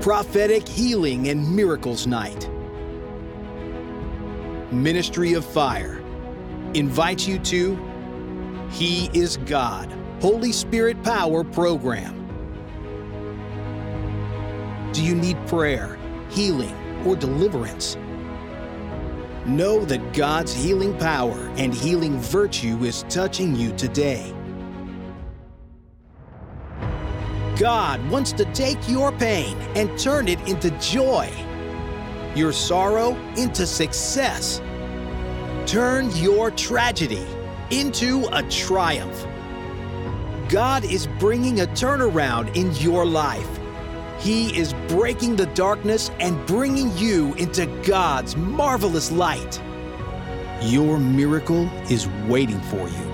Prophetic Healing and Miracles Night. Ministry of Fire invites you to He is God Holy Spirit Power program. Do you need prayer, healing, or deliverance? Know that God's healing power and healing virtue is touching you today. God wants to take your pain and turn it into joy, your sorrow into success. Turn your tragedy into a triumph. God is bringing a turnaround in your life. He is breaking the darkness and bringing you into God's marvelous light. Your miracle is waiting for you.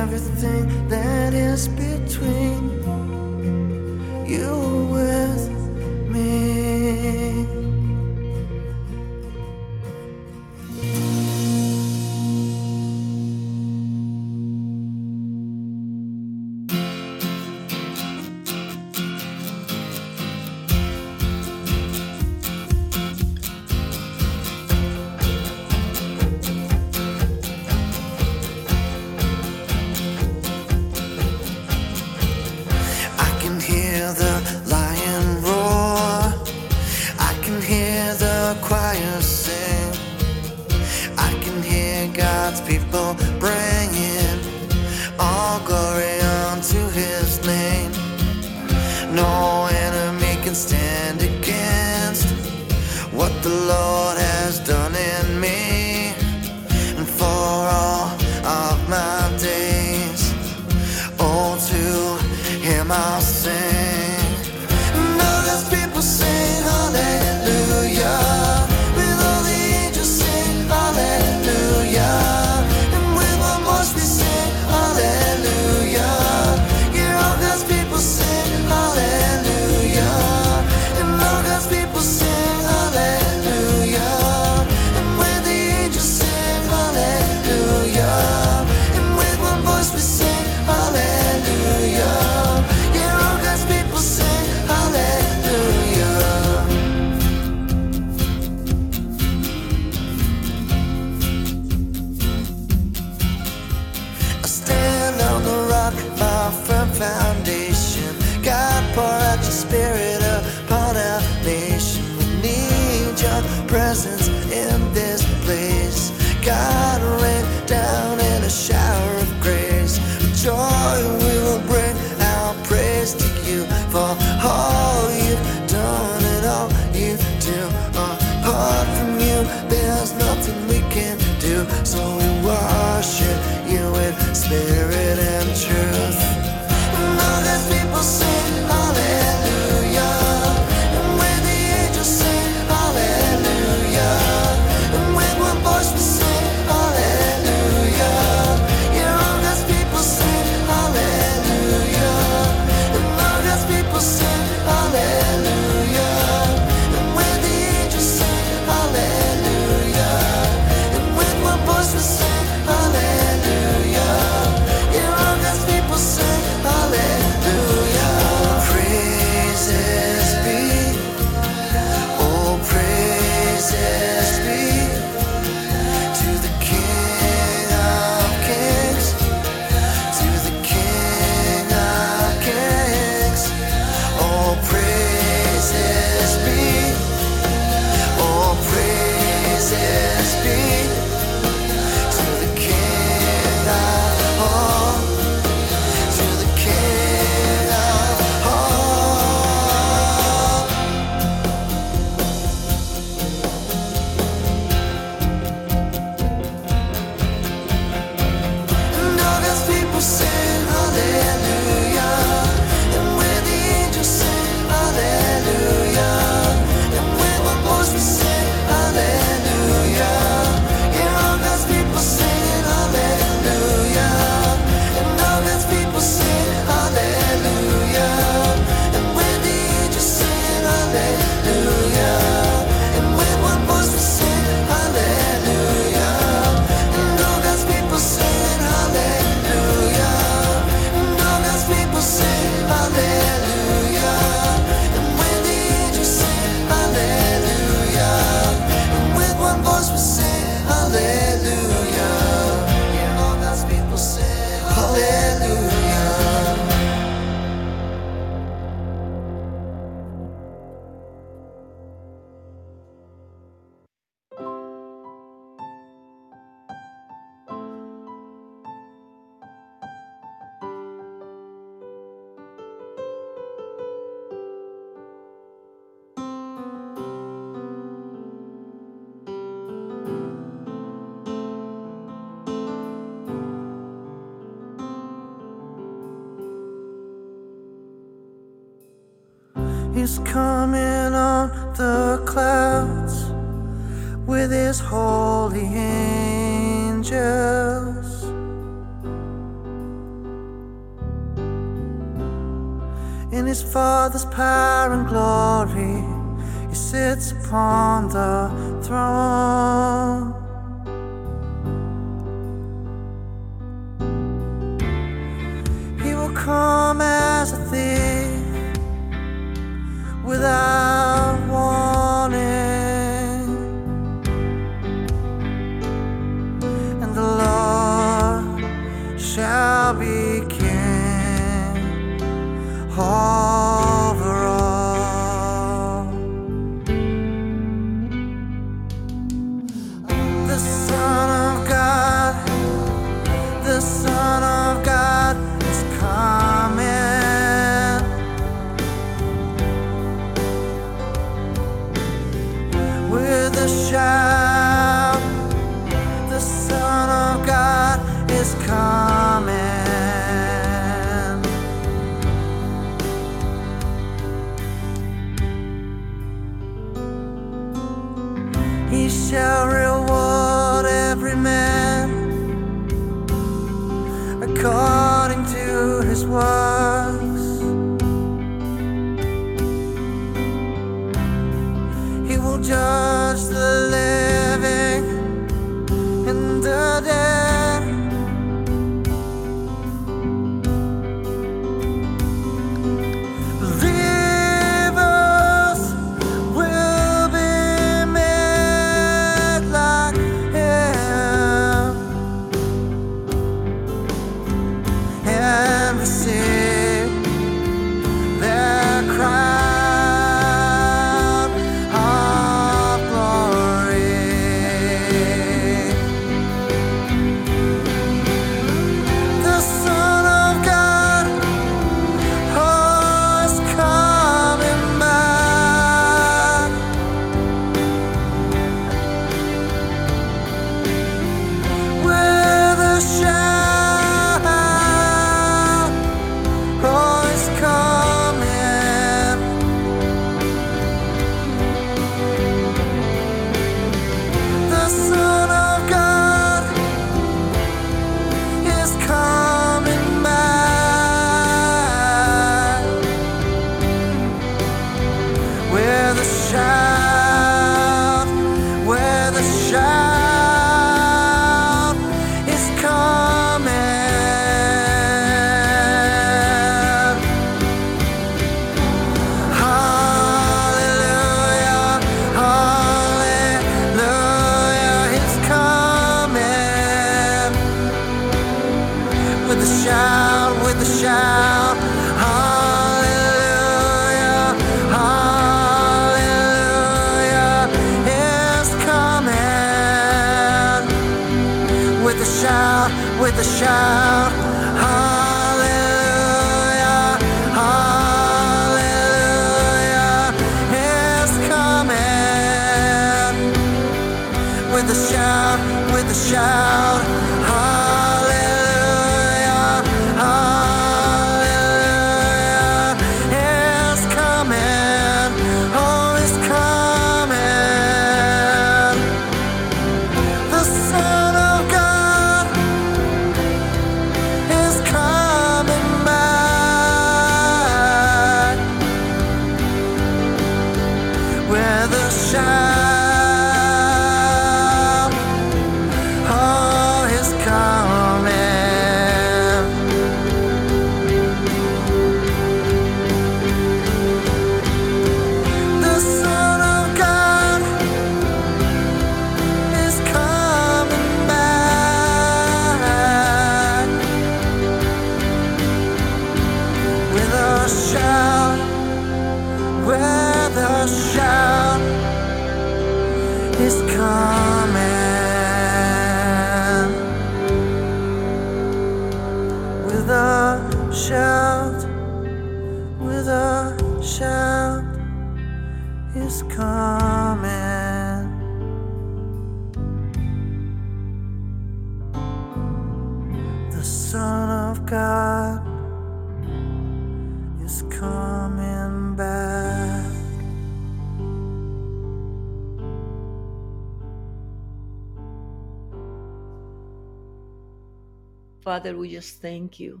Father, we just thank you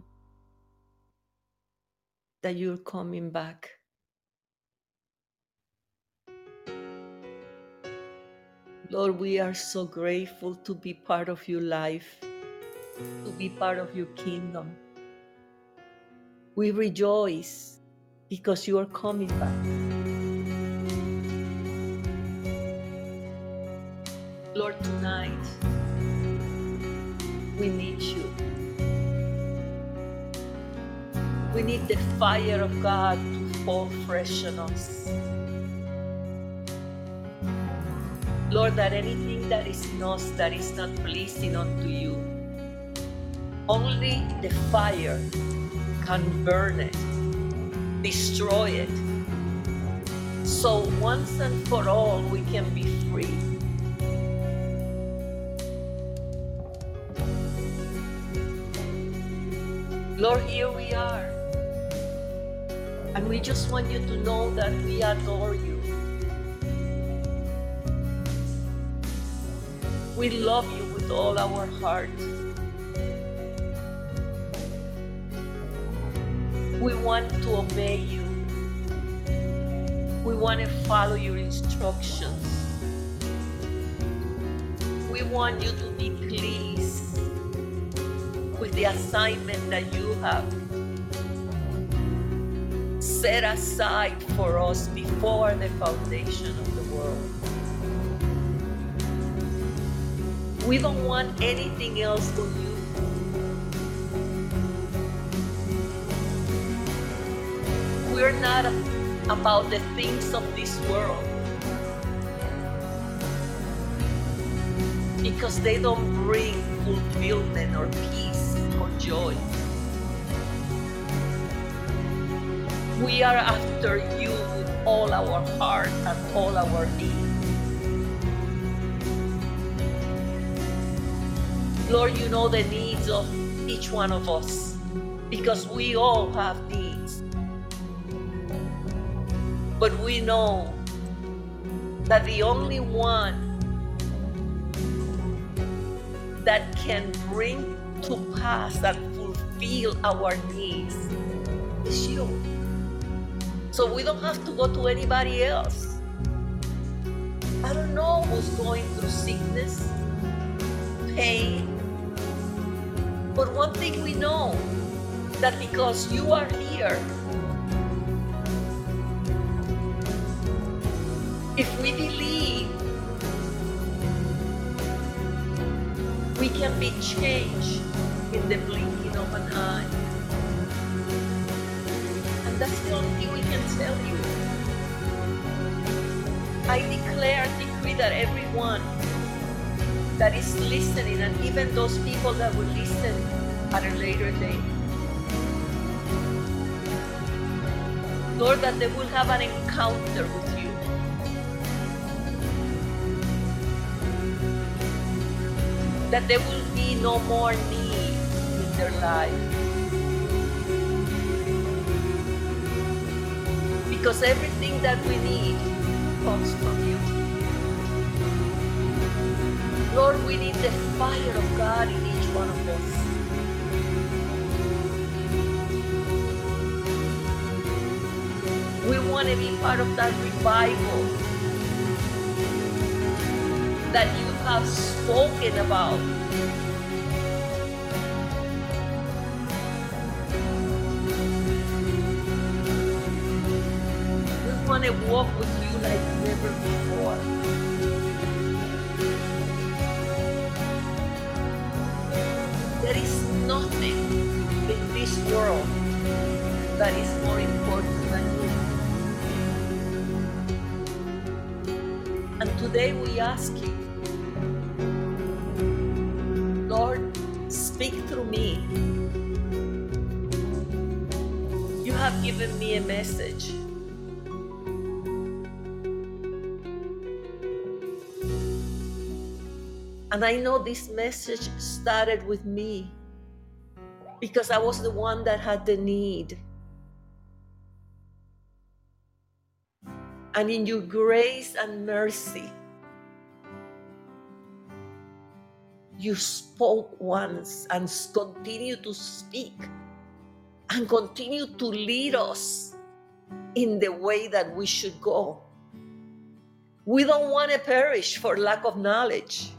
that you're coming back. Lord, we are so grateful to be part of your life, to be part of your kingdom. We rejoice because you are coming back. We need the fire of God to fall fresh on us. Lord, that anything that is in us that is not pleasing unto you, only the fire can burn it, destroy it. So once and for all, we can be free. Lord, here we are. And we just want you to know that we adore you. We love you with all our heart. We want to obey you. We want to follow your instructions. We want you to be pleased with the assignment that you have set aside for us before the foundation of the world. We don't want anything else but you. We're not about the things of this world because they don't bring fulfillment or peace or joy. We are after you with all our heart and all our being. Lord, you know the needs of each one of us because we all have needs. But we know that the only one that can bring to pass and fulfill our needs is you. So we don't have to go to anybody else. I don't know who's going through sickness, pain, but one thing we know that because you are here, if we believe, we can be changed in the blinking of an eye. That's the only thing we can tell you. I declare and decree that everyone that is listening, and even those people that will listen at a later date. Lord, that they will have an encounter with you. That there will be no more need in their life. Because everything that we need comes from you. Lord, we need the fire of God in each one of us. We want to be part of that revival that you have spoken about. To walk with you like never before. There is nothing in this world that is more important than you. And today we ask you, Lord, speak through me. You have given me a message. And I know this message started with me because I was the one that had the need. And in your grace and mercy, you spoke once and continue to speak and continue to lead us in the way that we should go. We don't want to perish for lack of knowledge.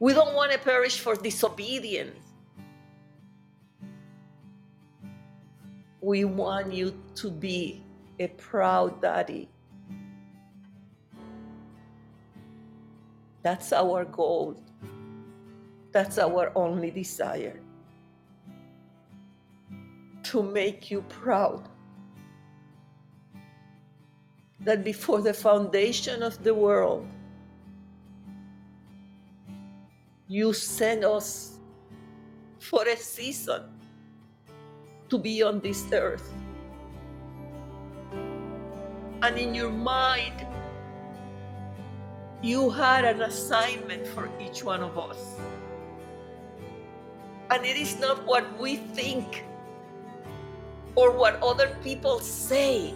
We don't want to perish for disobedience. We want you to be a proud daddy. That's our goal. That's our only desire. To make you proud. That before the foundation of the world, you sent us for a season to be on this earth. And in your mind, you had an assignment for each one of us. And it is not what we think or what other people say.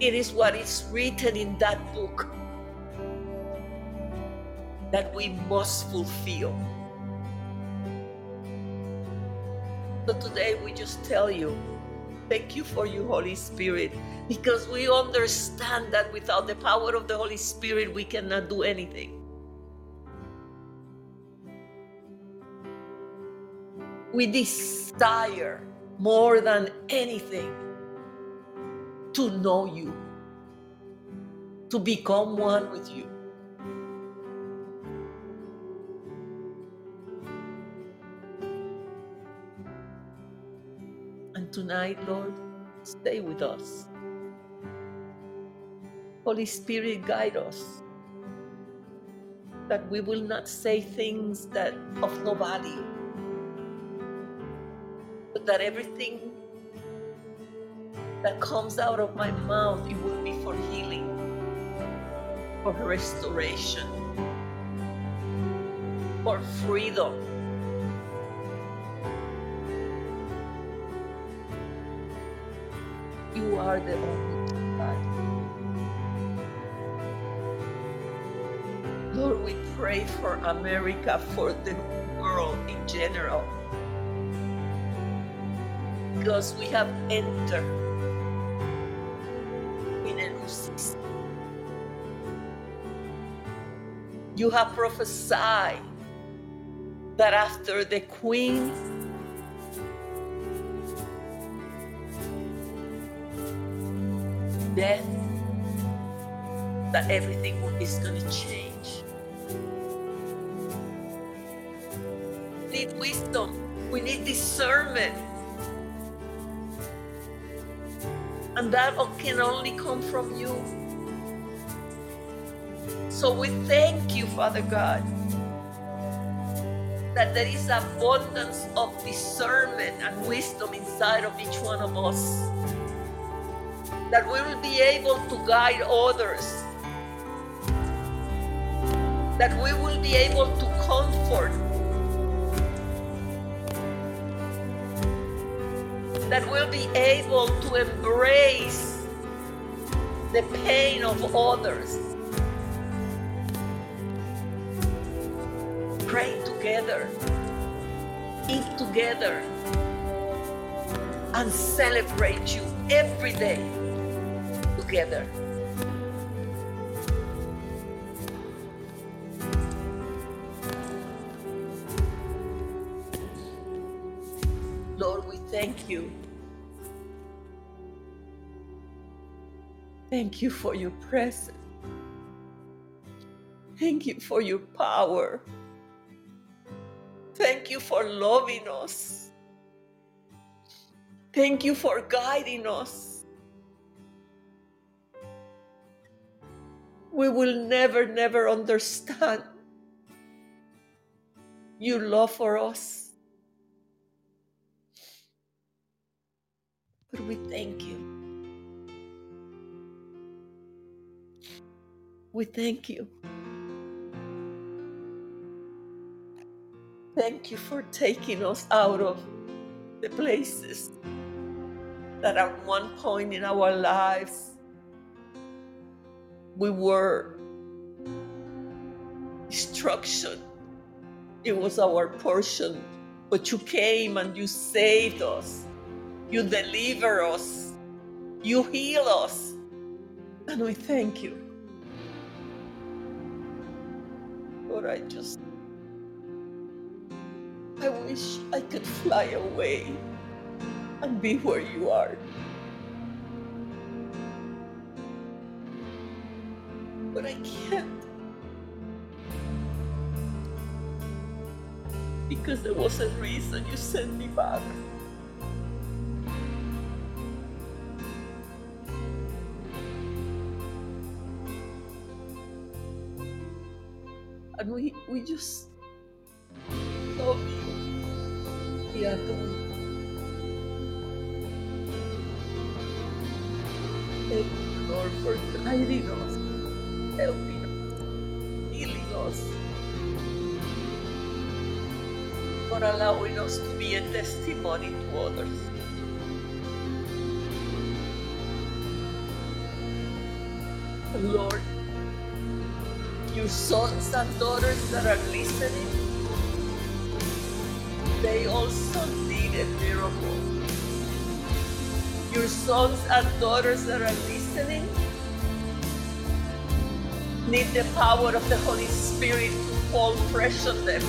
It is what is written in that book that we must fulfill. So today we just tell you, thank you for you, Holy Spirit because we understand that without the power of the Holy Spirit we cannot do anything. We desire more than anything to know you, to become one with you. Tonight, Lord, stay with us. Holy Spirit, guide us that we will not say things that of no value, but that everything that comes out of my mouth it will be for healing, for restoration, for freedom. You are the only God. Lord, we pray for America, for the world in general, because we have entered in a new season. You have prophesied that after the queen death, that everything is going to change. We need wisdom. We need discernment. And that can only come from you. So we thank you, Father God, that there is abundance of discernment and wisdom inside of each one of us. That we will be able to guide others. That we will be able to comfort. That we'll be able to embrace the pain of others. Pray together, eat together, and celebrate you every day together. Lord, we thank you. Thank you for your presence. Thank you for your power. Thank you for loving us. Thank you for guiding us. We will never, never understand your love for us. But we thank you. We thank you. Thank you for taking us out of the places that at one point in our lives we were destruction. It was our portion. But you came and you saved us. You deliver us. You heal us. And we thank you. Lord, I just I wish I could fly away and be where you are. But I can't. Because there was a reason you sent me back. And we, we just love you. You. Thank you, Lord, for guiding us, helping healing us. for allowing us to be a testimony to others. Lord, your sons and daughters that are listening, they also need a miracle. Your sons and daughters that are listening need the power of the Holy Spirit to fall fresh on them.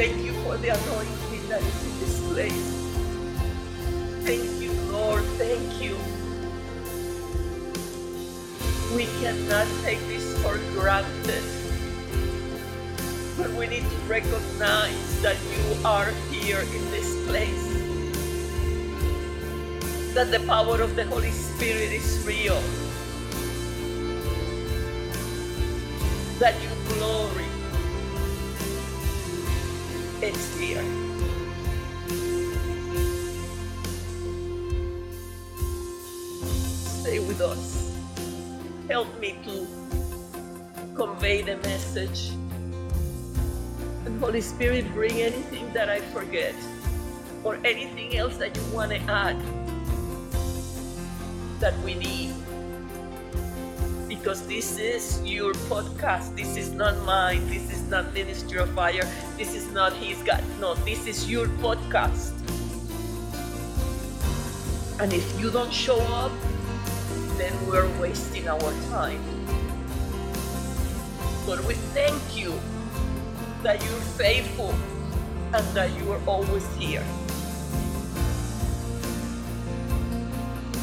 Thank you for the anointing that is in this place. Thank you, Lord. Thank you. We cannot take this for granted. But we need to recognize that you are here in this place. That the power of the Holy Spirit is real. Message. And Holy Spirit, bring anything that I forget or anything else that you want to add that we need. Because this is your podcast. This is not mine. This is not Ministry of Fire. This is not He's Got. No, this is your podcast. And if you don't show up, then we're wasting our time. But we thank you that you're faithful and that you are always here.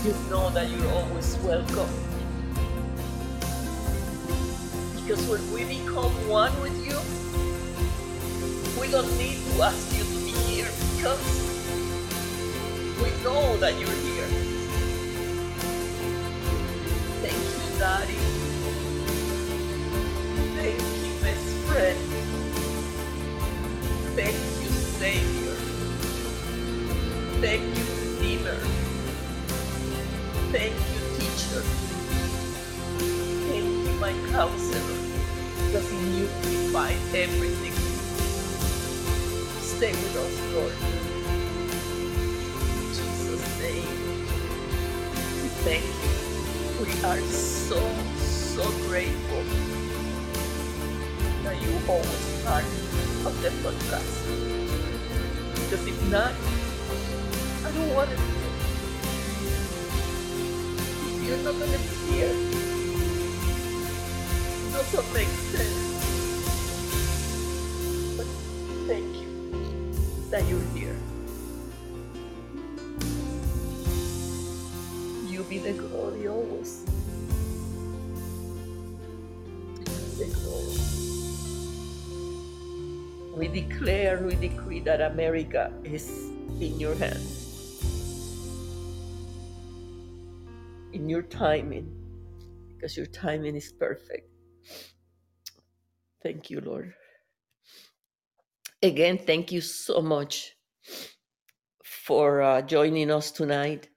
You know that you're always welcome. Because when we become one with you, we don't need to ask you to be here because we know that you're here. Thank you, Daddy. Friend. Thank you, Savior. Thank you, Redeemer. Thank you, Teacher. Thank you, my counselor. Because you we find everything. Stay with us, Lord. In Jesus' name. We thank you. We are so, so grateful you always part of the podcast. Because if not, I don't want to be. If you're not to be here, it doesn't make sense. But thank you that you're here. We declare, we decree that America is in your hands. In your timing, because your timing is perfect. Thank you, Lord. Again, thank you so much for uh, joining us tonight.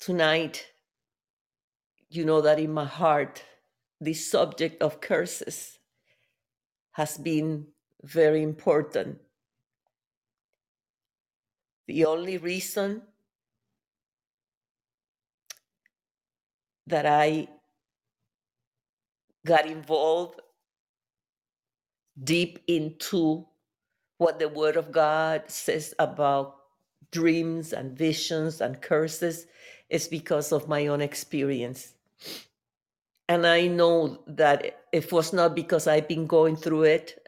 Tonight, you know that in my heart, this subject of curses has been very important. The only reason that I got involved deep into what the Word of God says about dreams and visions and curses is because of my own experience. And I know that it was not because I've been going through it,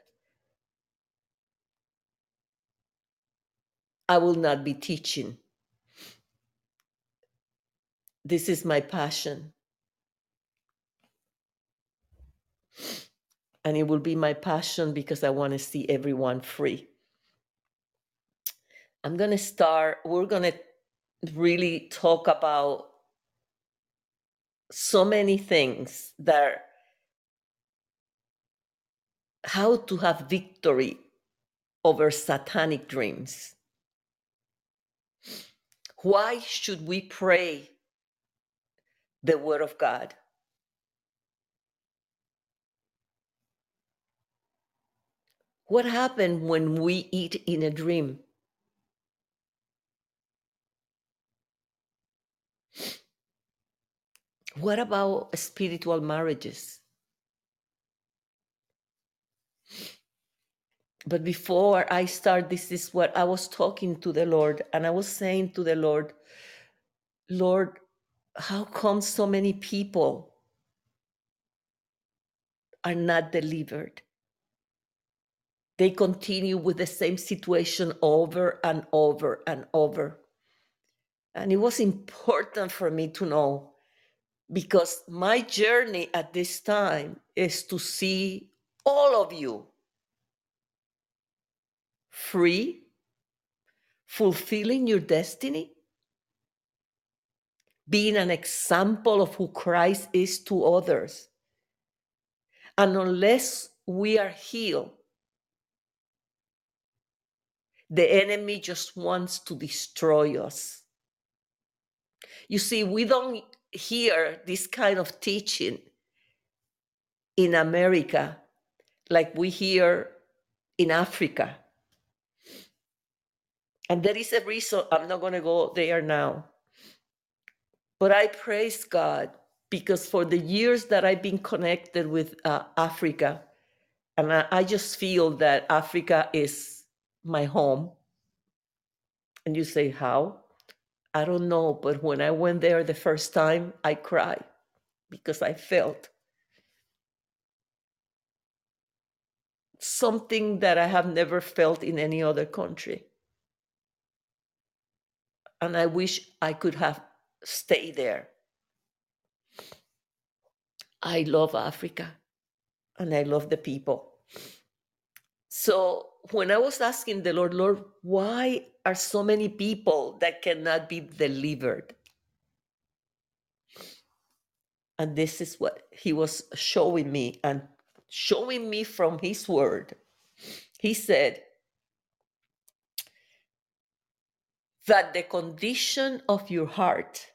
I will not be teaching. This is my passion. And it will be my passion because I want to see everyone free. I'm going to start, we're going to really talk about so many things that how to have victory over satanic dreams. Why should we pray the Word of God? What happened when we eat in a dream? What about spiritual marriages? But before I start, this is what I was talking to the Lord, and I was saying to the Lord, Lord, how come so many people are not delivered? They continue with the same situation over and over and over. And it was important for me to know because my journey at this time is to see all of you free, fulfilling your destiny, being an example of who Christ is to others. And unless we are healed, the enemy just wants to destroy us. You see, we don't hear this kind of teaching in America like we hear in Africa. And there is a reason, I'm not going to go there now. But I praise God because for the years that I've been connected with uh, Africa, and I, I just feel that Africa is my home. And you say, How? I don't know, but when I went there the first time, I cried because I felt something that I have never felt in any other country. And I wish I could have stayed there. I love Africa and I love the people. So when I was asking the Lord, Lord, why are so many people that cannot be delivered? And this is what he was showing me and showing me from his word. He said that the condition of your heart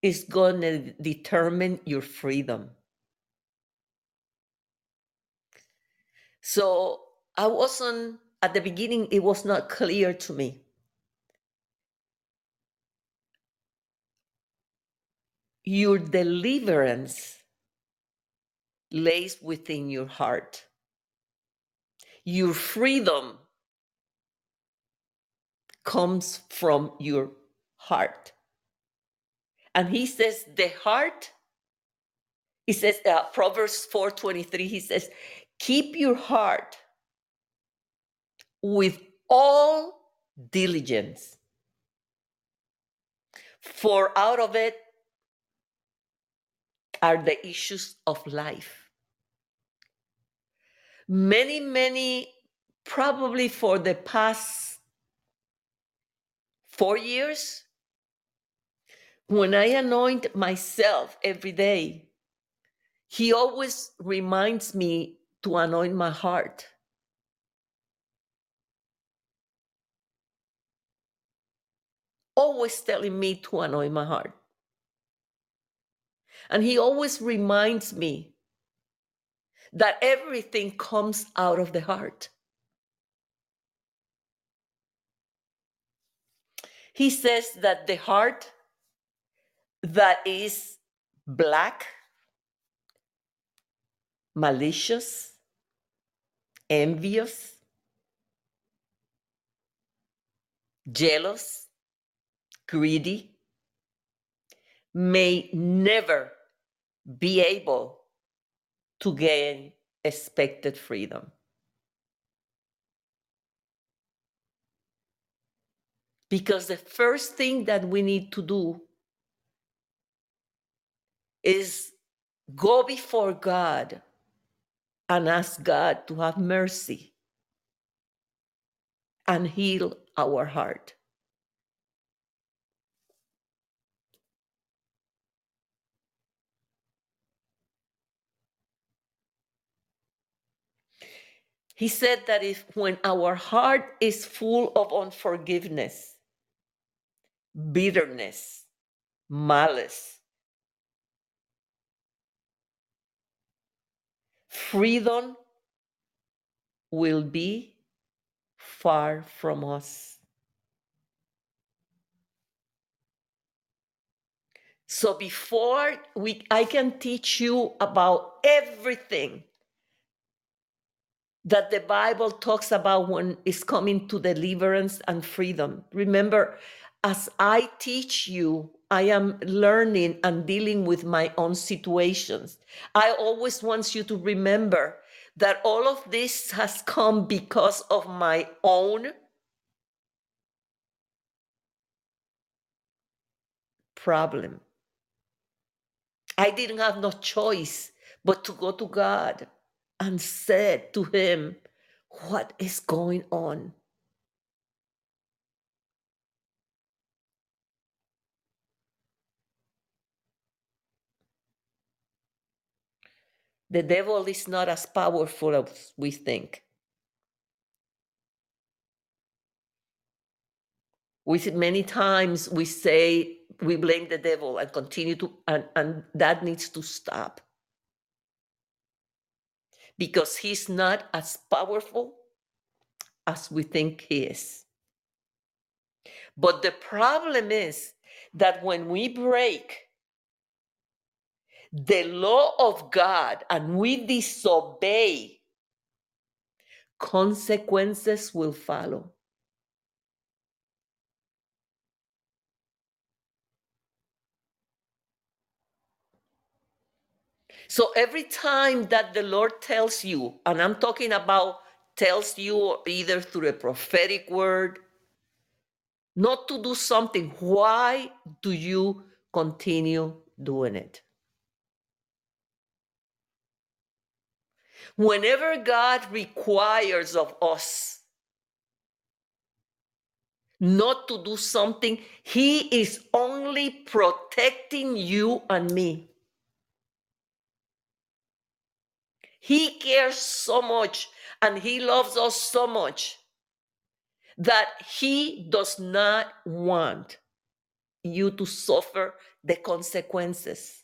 is going to determine your freedom. So I wasn't, at the beginning, it was not clear to me. Your deliverance lays within your heart. Your freedom comes from your heart. And he says, the heart, he says, uh, Proverbs 4.23, he says, keep your heart with all diligence. For out of it are the issues of life. Many, many, probably for the past four years, when I anoint myself every day, he always reminds me to anoint my heart. Always telling me to anoint my heart. And he always reminds me that everything comes out of the heart. He says that the heart that is black, malicious, envious, jealous, greedy, may never be able to gain expected freedom. Because the first thing that we need to do is go before God and ask God to have mercy and heal our heart. He said that if when our heart is full of unforgiveness, bitterness, malice, freedom will be far from us. So before we I can teach you about everything that the Bible talks about when it's coming to deliverance and freedom. Remember, as I teach you, I am learning and dealing with my own situations. I always want you to remember that all of this has come because of my own problem. I didn't have no choice but to go to God and said to him, What is going on? The devil is not as powerful as we think. We many times we say we blame the devil and continue to, and, and that needs to stop because he's not as powerful as we think he is. But the problem is that when we break the law of God and we disobey, consequences will follow. So every time that the Lord tells you, and I'm talking about tells you either through a prophetic word, not to do something, why do you continue doing it? Whenever God requires of us not to do something, He is only protecting you and me. He cares so much and He loves us so much that He does not want you to suffer the consequences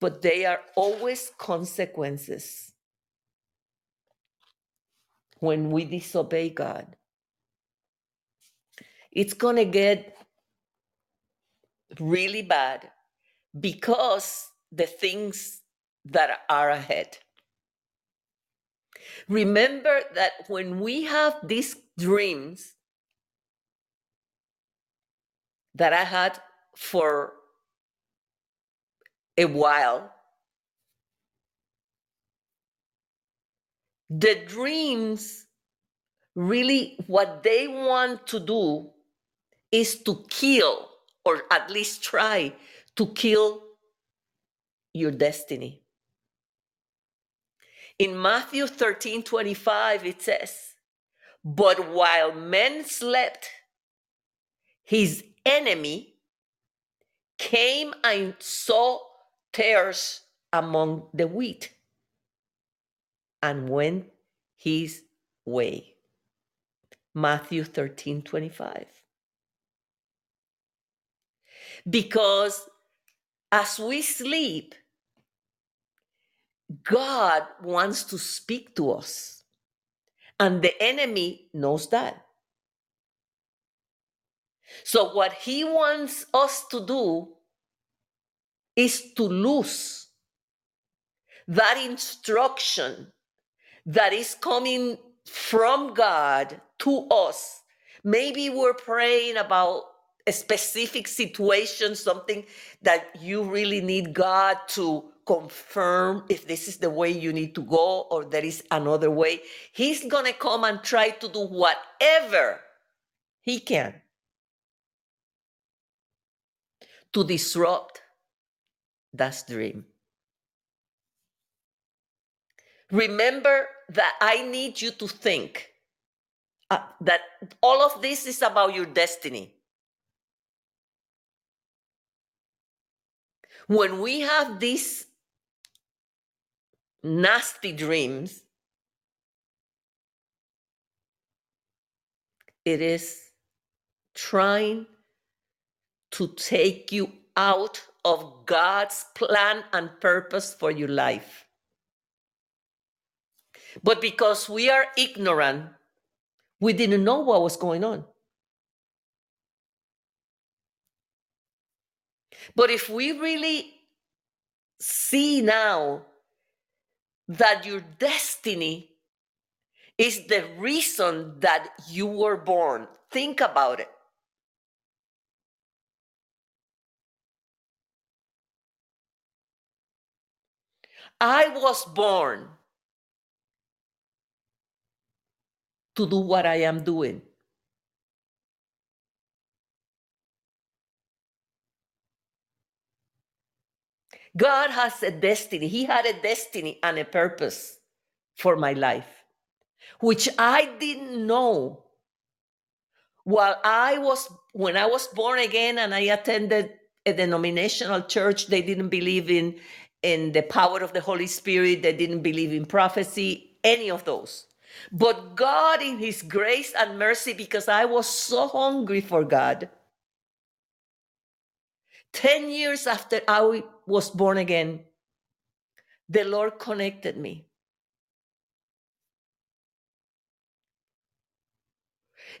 but they are always consequences when we disobey God. It's going to get really bad because the things that are ahead. Remember that when we have these dreams that I had for a while, the dreams really what they want to do is to kill or at least try to kill your destiny. In Matthew 13 25, it says, But while men slept, his enemy came and saw tares among the wheat and went his way. Matthew 13 25. Because as we sleep, God wants to speak to us, and the enemy knows that. So, what he wants us to do is to lose that instruction that is coming from God to us. Maybe we're praying about a specific situation, something that you really need God to confirm if this is the way you need to go or there is another way. He's going to come and try to do whatever he can to disrupt that dream. Remember that I need you to think uh, that all of this is about your destiny. When we have these nasty dreams, it is trying to take you out of God's plan and purpose for your life. But because we are ignorant, we didn't know what was going on. But if we really see now that your destiny is the reason that you were born, think about it. I was born to do what I am doing. God has a destiny. He had a destiny and a purpose for my life, which I didn't know while I was, when I was born again and I attended a denominational church, they didn't believe in, in the power of the Holy Spirit, they didn't believe in prophecy, any of those. But God, in His grace and mercy, because I was so hungry for God, 10 years after I was born again, the Lord connected me.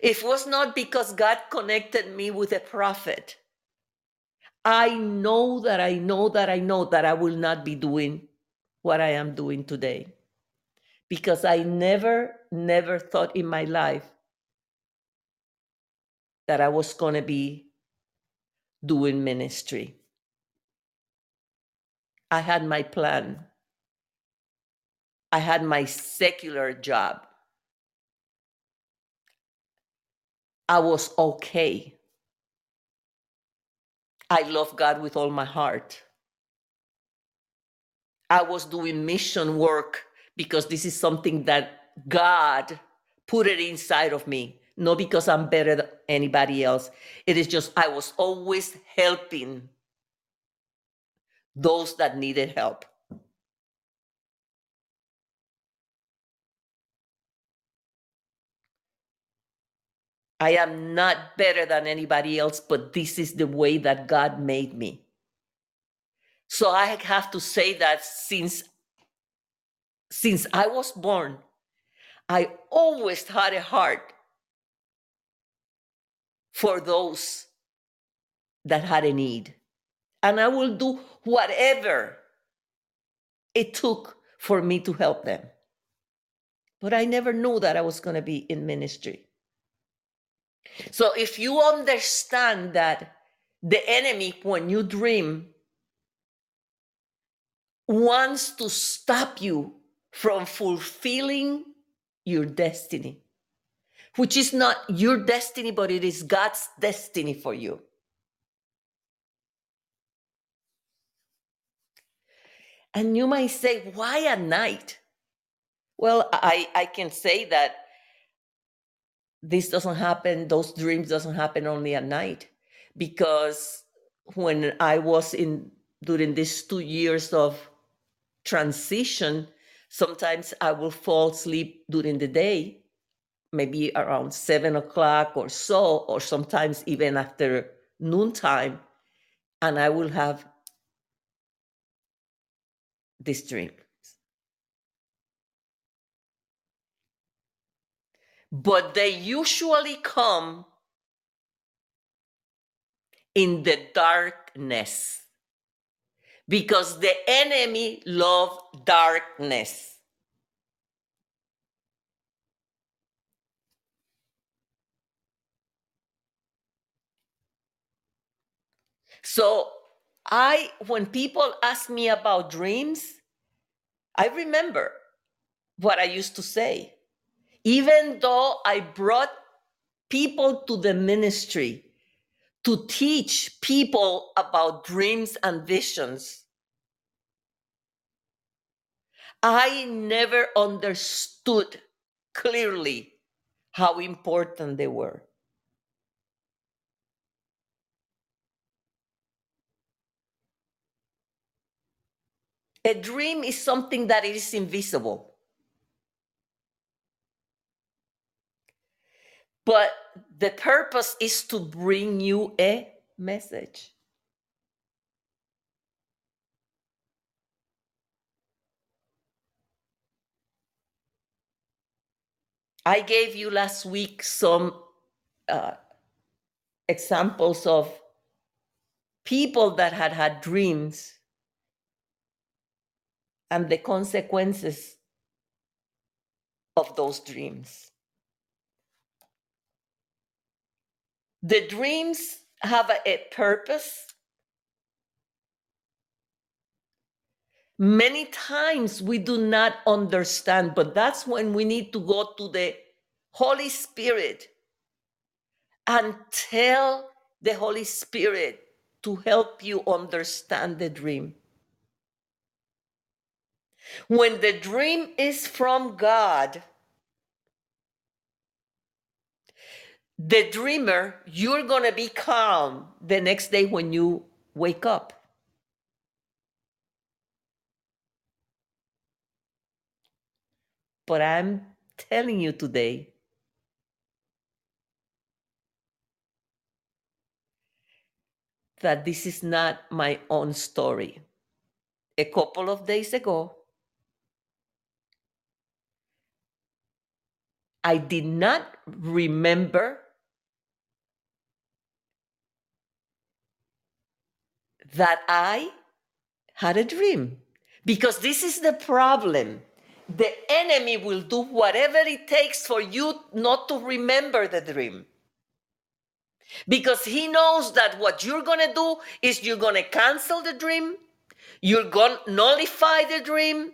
It was not because God connected me with a prophet. I know that I know that I know that I will not be doing what I am doing today. Because I never, never thought in my life that I was going to be doing ministry. I had my plan. I had my secular job. I was okay. I love God with all my heart. I was doing mission work because this is something that God put it inside of me, not because I'm better than anybody else. It is just I was always helping those that needed help. I am not better than anybody else, but this is the way that God made me. So I have to say that since since I was born, I always had a heart for those that had a need. And I will do whatever it took for me to help them. But I never knew that I was going to be in ministry. So if you understand that the enemy, when you dream, wants to stop you from fulfilling your destiny, which is not your destiny, but it is God's destiny for you. And you might say, why at night? Well, I, I can say that this doesn't happen, those dreams doesn't happen only at night. Because when I was in during these two years of transition, sometimes I will fall asleep during the day, maybe around seven o'clock or so, or sometimes even after noontime, and I will have this dream. But they usually come in the darkness because the enemy love darkness. So I when people ask me about dreams, I remember what I used to say. Even though I brought people to the ministry to teach people about dreams and visions, I never understood clearly how important they were. A dream is something that is invisible. But the purpose is to bring you a message. I gave you last week some uh, examples of people that had had dreams and the consequences of those dreams. The dreams have a, purpose. Many times we do not understand, but that's when we need to go to the Holy Spirit and tell the Holy Spirit to help you understand the dream. When the dream is from God, the dreamer, you're going to be calm the next day when you wake up. But I'm telling you today that this is not my own story. A couple of days ago, I did not remember that I had a dream. Because this is the problem. The enemy will do whatever it takes for you not to remember the dream. Because he knows that what you're going to do is you're going to cancel the dream, you're going to nullify the dream,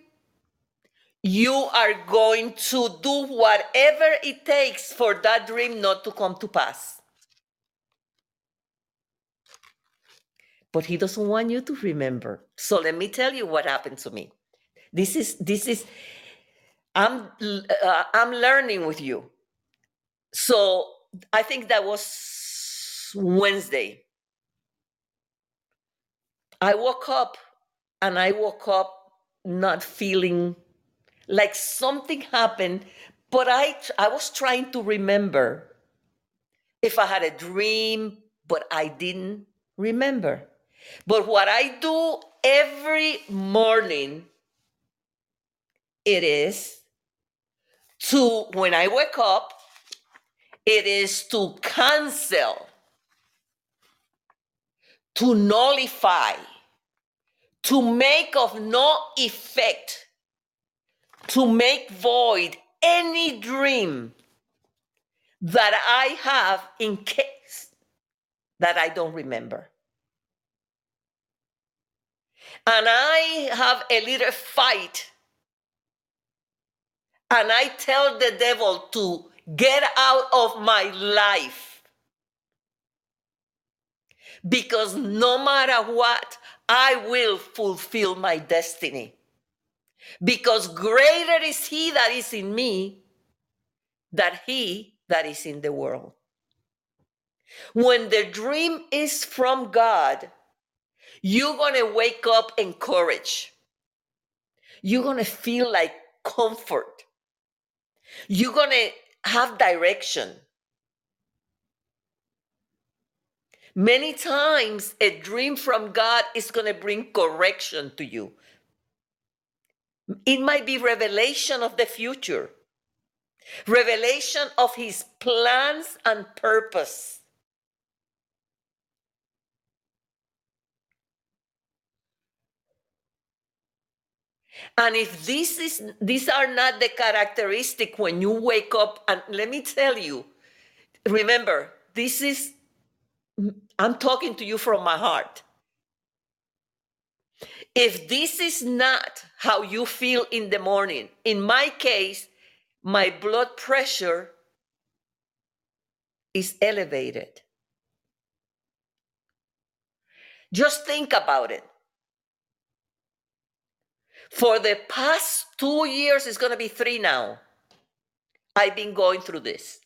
you are going to do whatever it takes for that dream not to come to pass. But he doesn't want you to remember. So let me tell you what happened to me. This is this is I'm uh, I'm learning with you. So I think that was Wednesday. I woke up and I woke up not feeling like something happened, but I I was trying to remember if I had a dream, but I didn't remember. But what I do every morning it is to when I wake up, it is to cancel, to nullify, to make of no effect to make void any dream that I have in case that I don't remember. And I have a little fight. And I tell the devil to get out of my life. Because no matter what, I will fulfill my destiny because greater is he that is in me than he that is in the world. When the dream is from God, you're going to wake up encouraged. You're going to feel like comfort. You're going to have direction. Many times, a dream from God is going to bring correction to you. It might be revelation of the future, revelation of his plans and purpose. And if this is these are not the characteristic when you wake up, and let me tell you, remember, this is I'm talking to you from my heart. If this is not how you feel in the morning, in my case, my blood pressure is elevated. Just think about it. For the past two years, it's going to be three now. I've been going through this.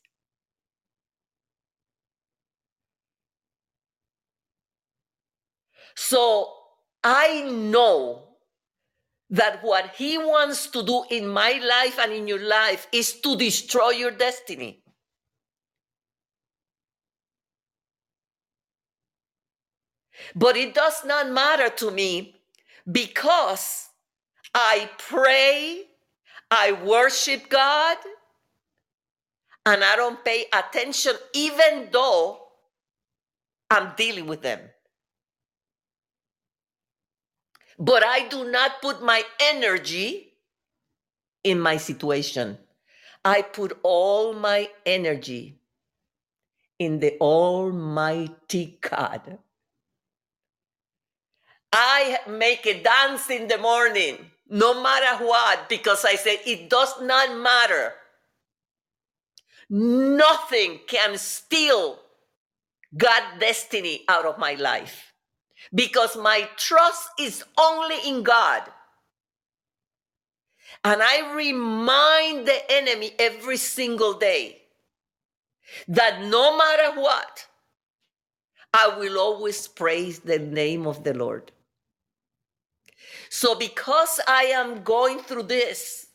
So I know that what he wants to do in my life and in your life is to destroy your destiny. But it does not matter to me because I pray, I worship God, and I don't pay attention, even though I'm dealing with them. But I do not put my energy in my situation. I put all my energy in the Almighty God. I make a dance in the morning, no matter what, because I said it does not matter. Nothing can steal God's destiny out of my life because my trust is only in God. And I remind the enemy every single day that no matter what, I will always praise the name of the Lord. So, because I am going through this,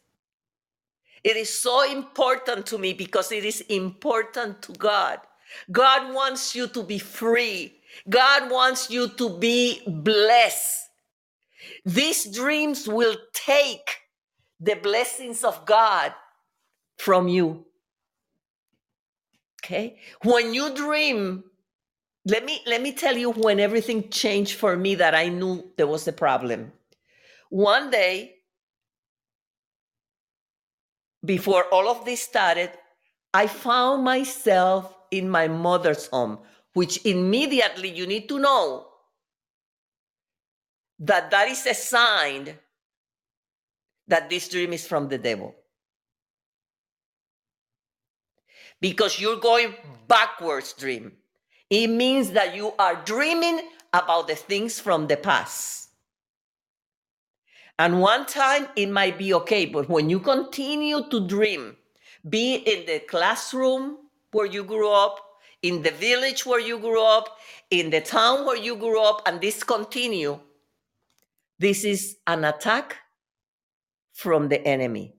it is so important to me because it is important to God. God wants you to be free. God wants you to be blessed. These dreams will take the blessings of God from you. Okay? When you dream, let me let me tell you when everything changed for me that I knew there was a problem. One day before all of this started, I found myself in my mother's home, which immediately you need to know that that is a sign that this dream is from the devil. Because you're going backwards dream. It means that you are dreaming about the things from the past. And one time it might be okay, but when you continue to dream, be in the classroom where you grew up, in the village where you grew up, in the town where you grew up, and this continue, this is an attack from the enemy.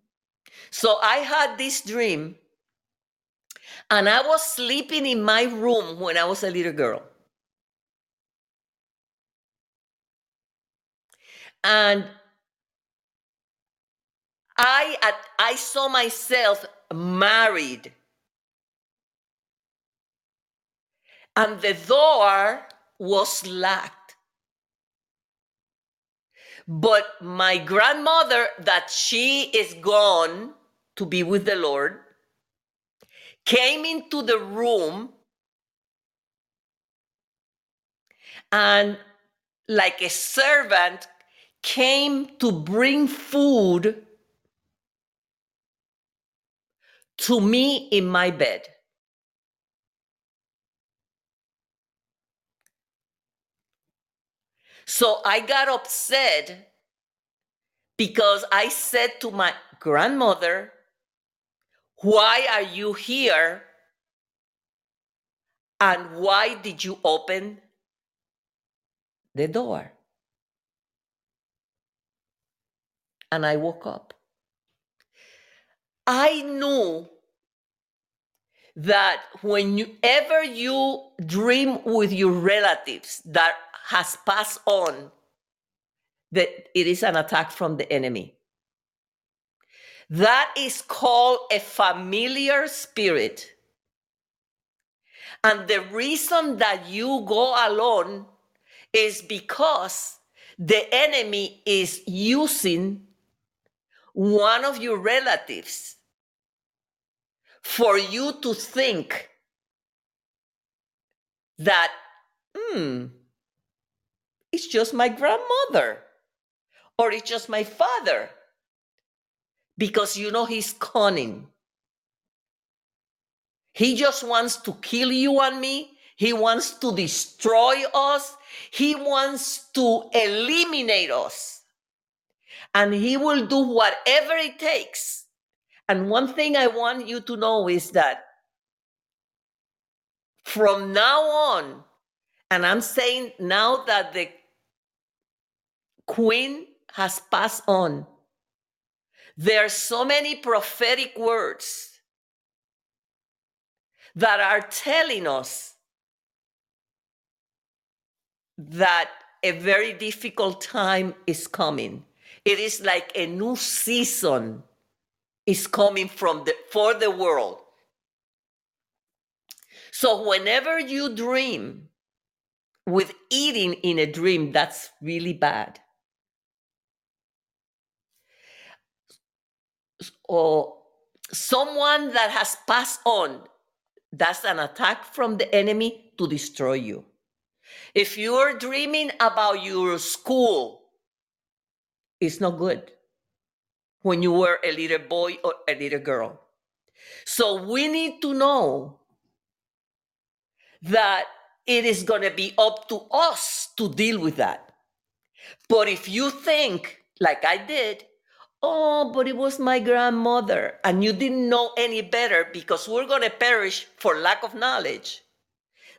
So I had this dream, and I was sleeping in my room when I was a little girl. And I I saw myself married. And the door was locked. But my grandmother, that she is gone to be with the Lord, came into the room and, like a servant, came to bring food to me in my bed. So I got upset because I said to my grandmother, Why are you here? And why did you open the door? And I woke up. I knew that whenever you dream with your relatives that has passed on, that it is an attack from the enemy. That is called a familiar spirit. And the reason that you go alone is because the enemy is using one of your relatives for you to think that, hmm, it's just my grandmother or it's just my father. Because you know he's cunning. He just wants to kill you and me. He wants to destroy us. He wants to eliminate us. And he will do whatever it takes and one thing I want you to know is that from now on, and I'm saying now that the queen has passed on, there are so many prophetic words that are telling us that a very difficult time is coming. It is like a new season is coming from the for the world So whenever you dream with eating in a dream, that's really bad. Or someone that has passed on, that's an attack from the enemy to destroy you. If you're dreaming about your school, it's not good when you were a little boy or a little girl. So we need to know that it is going to be up to us to deal with that. But if you think, like I did, oh, but it was my grandmother, and you didn't know any better because we're going to perish for lack of knowledge,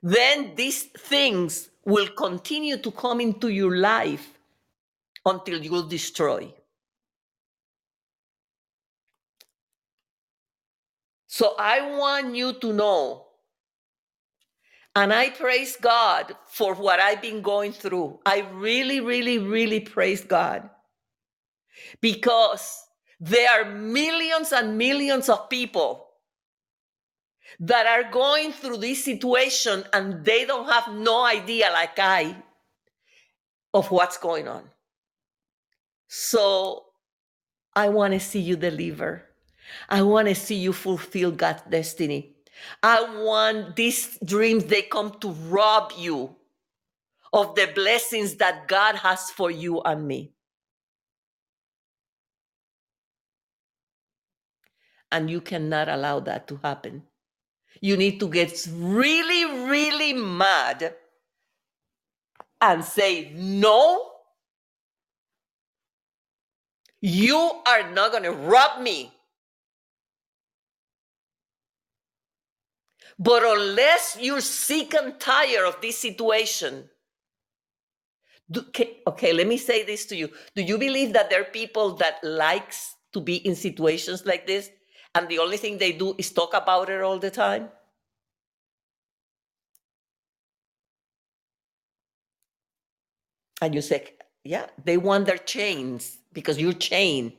then these things will continue to come into your life until you'll destroy. So I want you to know, and I praise God for what I've been going through. I really, really, really praise God because there are millions and millions of people that are going through this situation and they don't have no idea, like I, of what's going on. So I want to see you deliver. I want to see you fulfill God's destiny. I want these dreams, they come to rob you of the blessings that God has for you and me. And you cannot allow that to happen. You need to get really, really mad and say, No, you are not going to rob me. But unless you're sick and tired of this situation, do, okay, let me say this to you. Do you believe that there are people that likes to be in situations like this and the only thing they do is talk about it all the time? And you say, yeah, they want their chains because you're chained.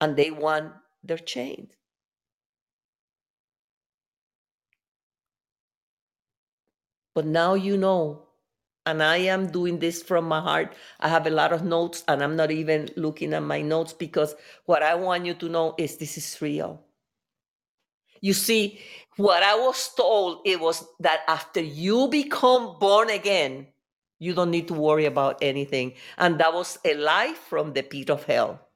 And they want their chains. But now you know and I am doing this from my heart. I have a lot of notes and I'm not even looking at my notes because what I want you to know is this is real. You see, what I was told it was that after you become born again, you don't need to worry about anything. And that was a lie from the pit of hell.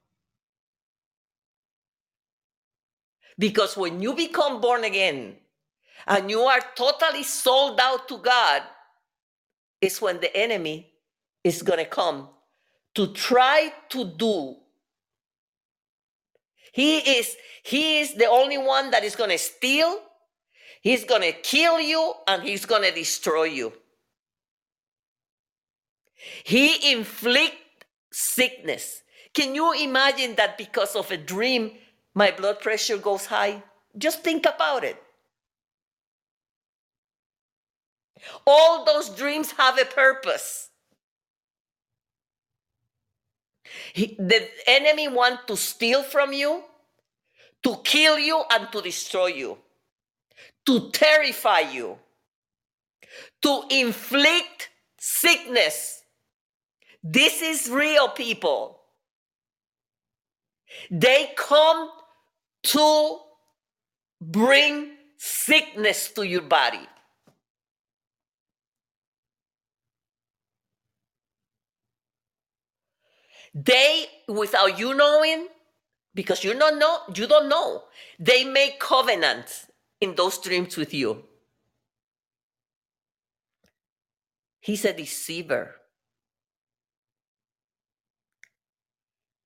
Because when you become born again and you are totally sold out to God, is when the enemy is going to come to try to do. He is he is the only one that is going to steal he's going to kill you and he's going to destroy you. He inflict sickness. Can you imagine that because of a dream my blood pressure goes high? Just think about it All those dreams have a purpose. He, the enemy want to steal from you, to kill you and to destroy you, to terrify you, to inflict sickness. This is real people. They come to bring sickness to your body. They, without you knowing, because you don't know, you don't know, they make covenants in those dreams with you. He's a deceiver.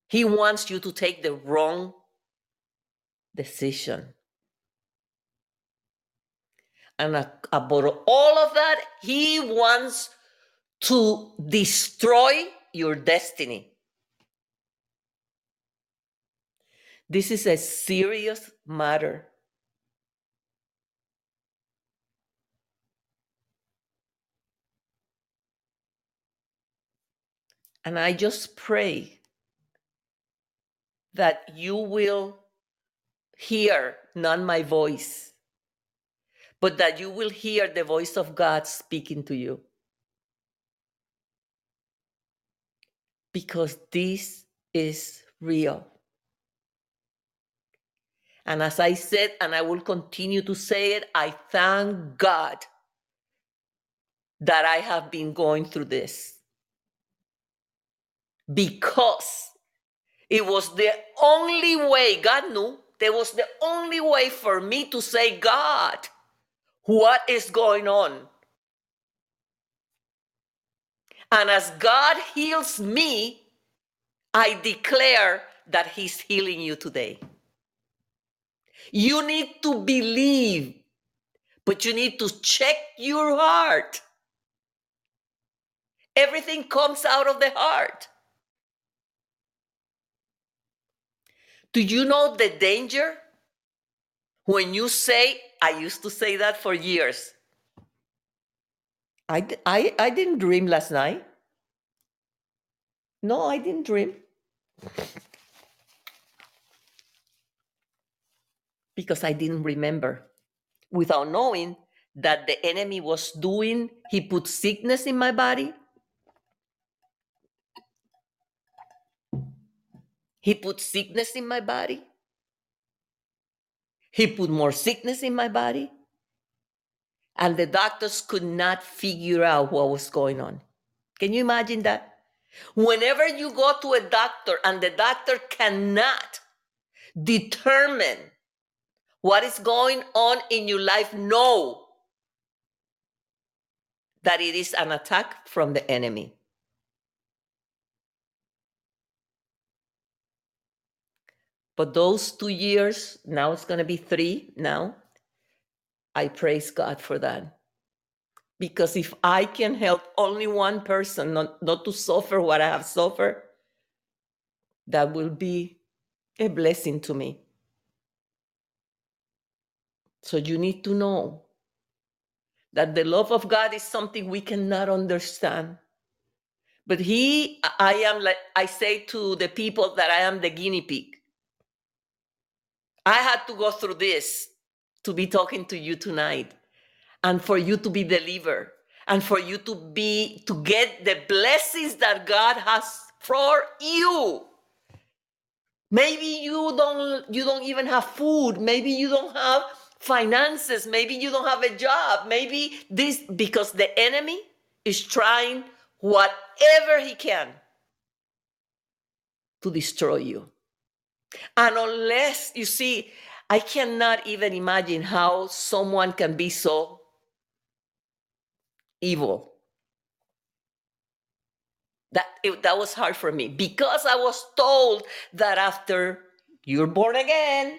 He wants you to take the wrong decision. And about all of that, he wants to destroy your destiny. This is a serious matter. And I just pray that you will hear not my voice, but that you will hear the voice of God speaking to you. Because this is real. And as I said, and I will continue to say it, I thank God that I have been going through this. Because it was the only way, God knew, there was the only way for me to say, God, what is going on? And as God heals me, I declare that He's healing you today. You need to believe, but you need to check your heart. Everything comes out of the heart. Do you know the danger when you say, I used to say that for years. I, I, I didn't dream last night. No, I didn't dream. Because I didn't remember. Without knowing that the enemy was doing, he put sickness in my body. He put sickness in my body. He put more sickness in my body. And the doctors could not figure out what was going on. Can you imagine that? Whenever you go to a doctor and the doctor cannot determine what is going on in your life, know that it is an attack from the enemy. But those two years, now it's going to be three now, I praise God for that. Because if I can help only one person not, not to suffer what I have suffered, that will be a blessing to me. So you need to know that the love of God is something we cannot understand. But He, I am like, I say to the people that I am the guinea pig. I had to go through this to be talking to you tonight and for you to be delivered and for you to be to get the blessings that God has for you. Maybe you don't you don't even have food, maybe you don't have finances, maybe you don't have a job, maybe this because the enemy is trying whatever he can to destroy you. And unless you see, I cannot even imagine how someone can be so evil. That it, that was hard for me because I was told that after you're born again,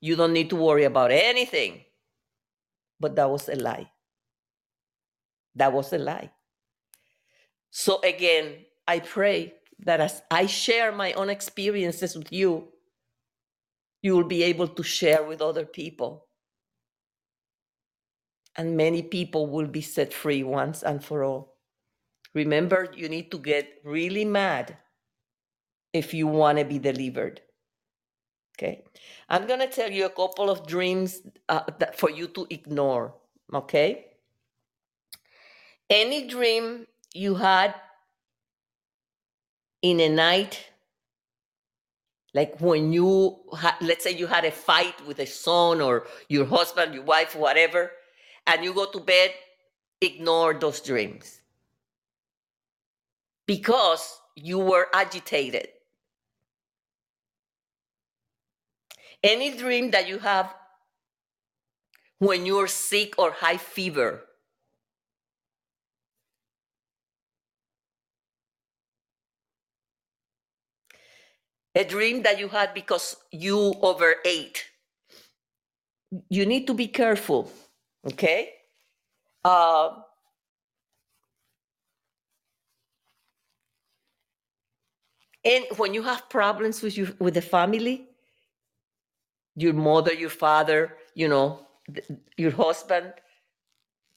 you don't need to worry about anything. But that was a lie. That was a lie. So again, I pray that as I share my own experiences with you, you will be able to share with other people. And many people will be set free once and for all. Remember, you need to get really mad if you want to be delivered. Okay. I'm going to tell you a couple of dreams uh, that for you to ignore. Okay. Any dream you had in a night like when you let's say you had a fight with a son or your husband your wife whatever and you go to bed ignore those dreams because you were agitated any dream that you have when you're sick or high fever a dream that you had because you overate. You need to be careful, okay? Uh, and when you have problems with your with the family, your mother, your father, you know, th- your husband,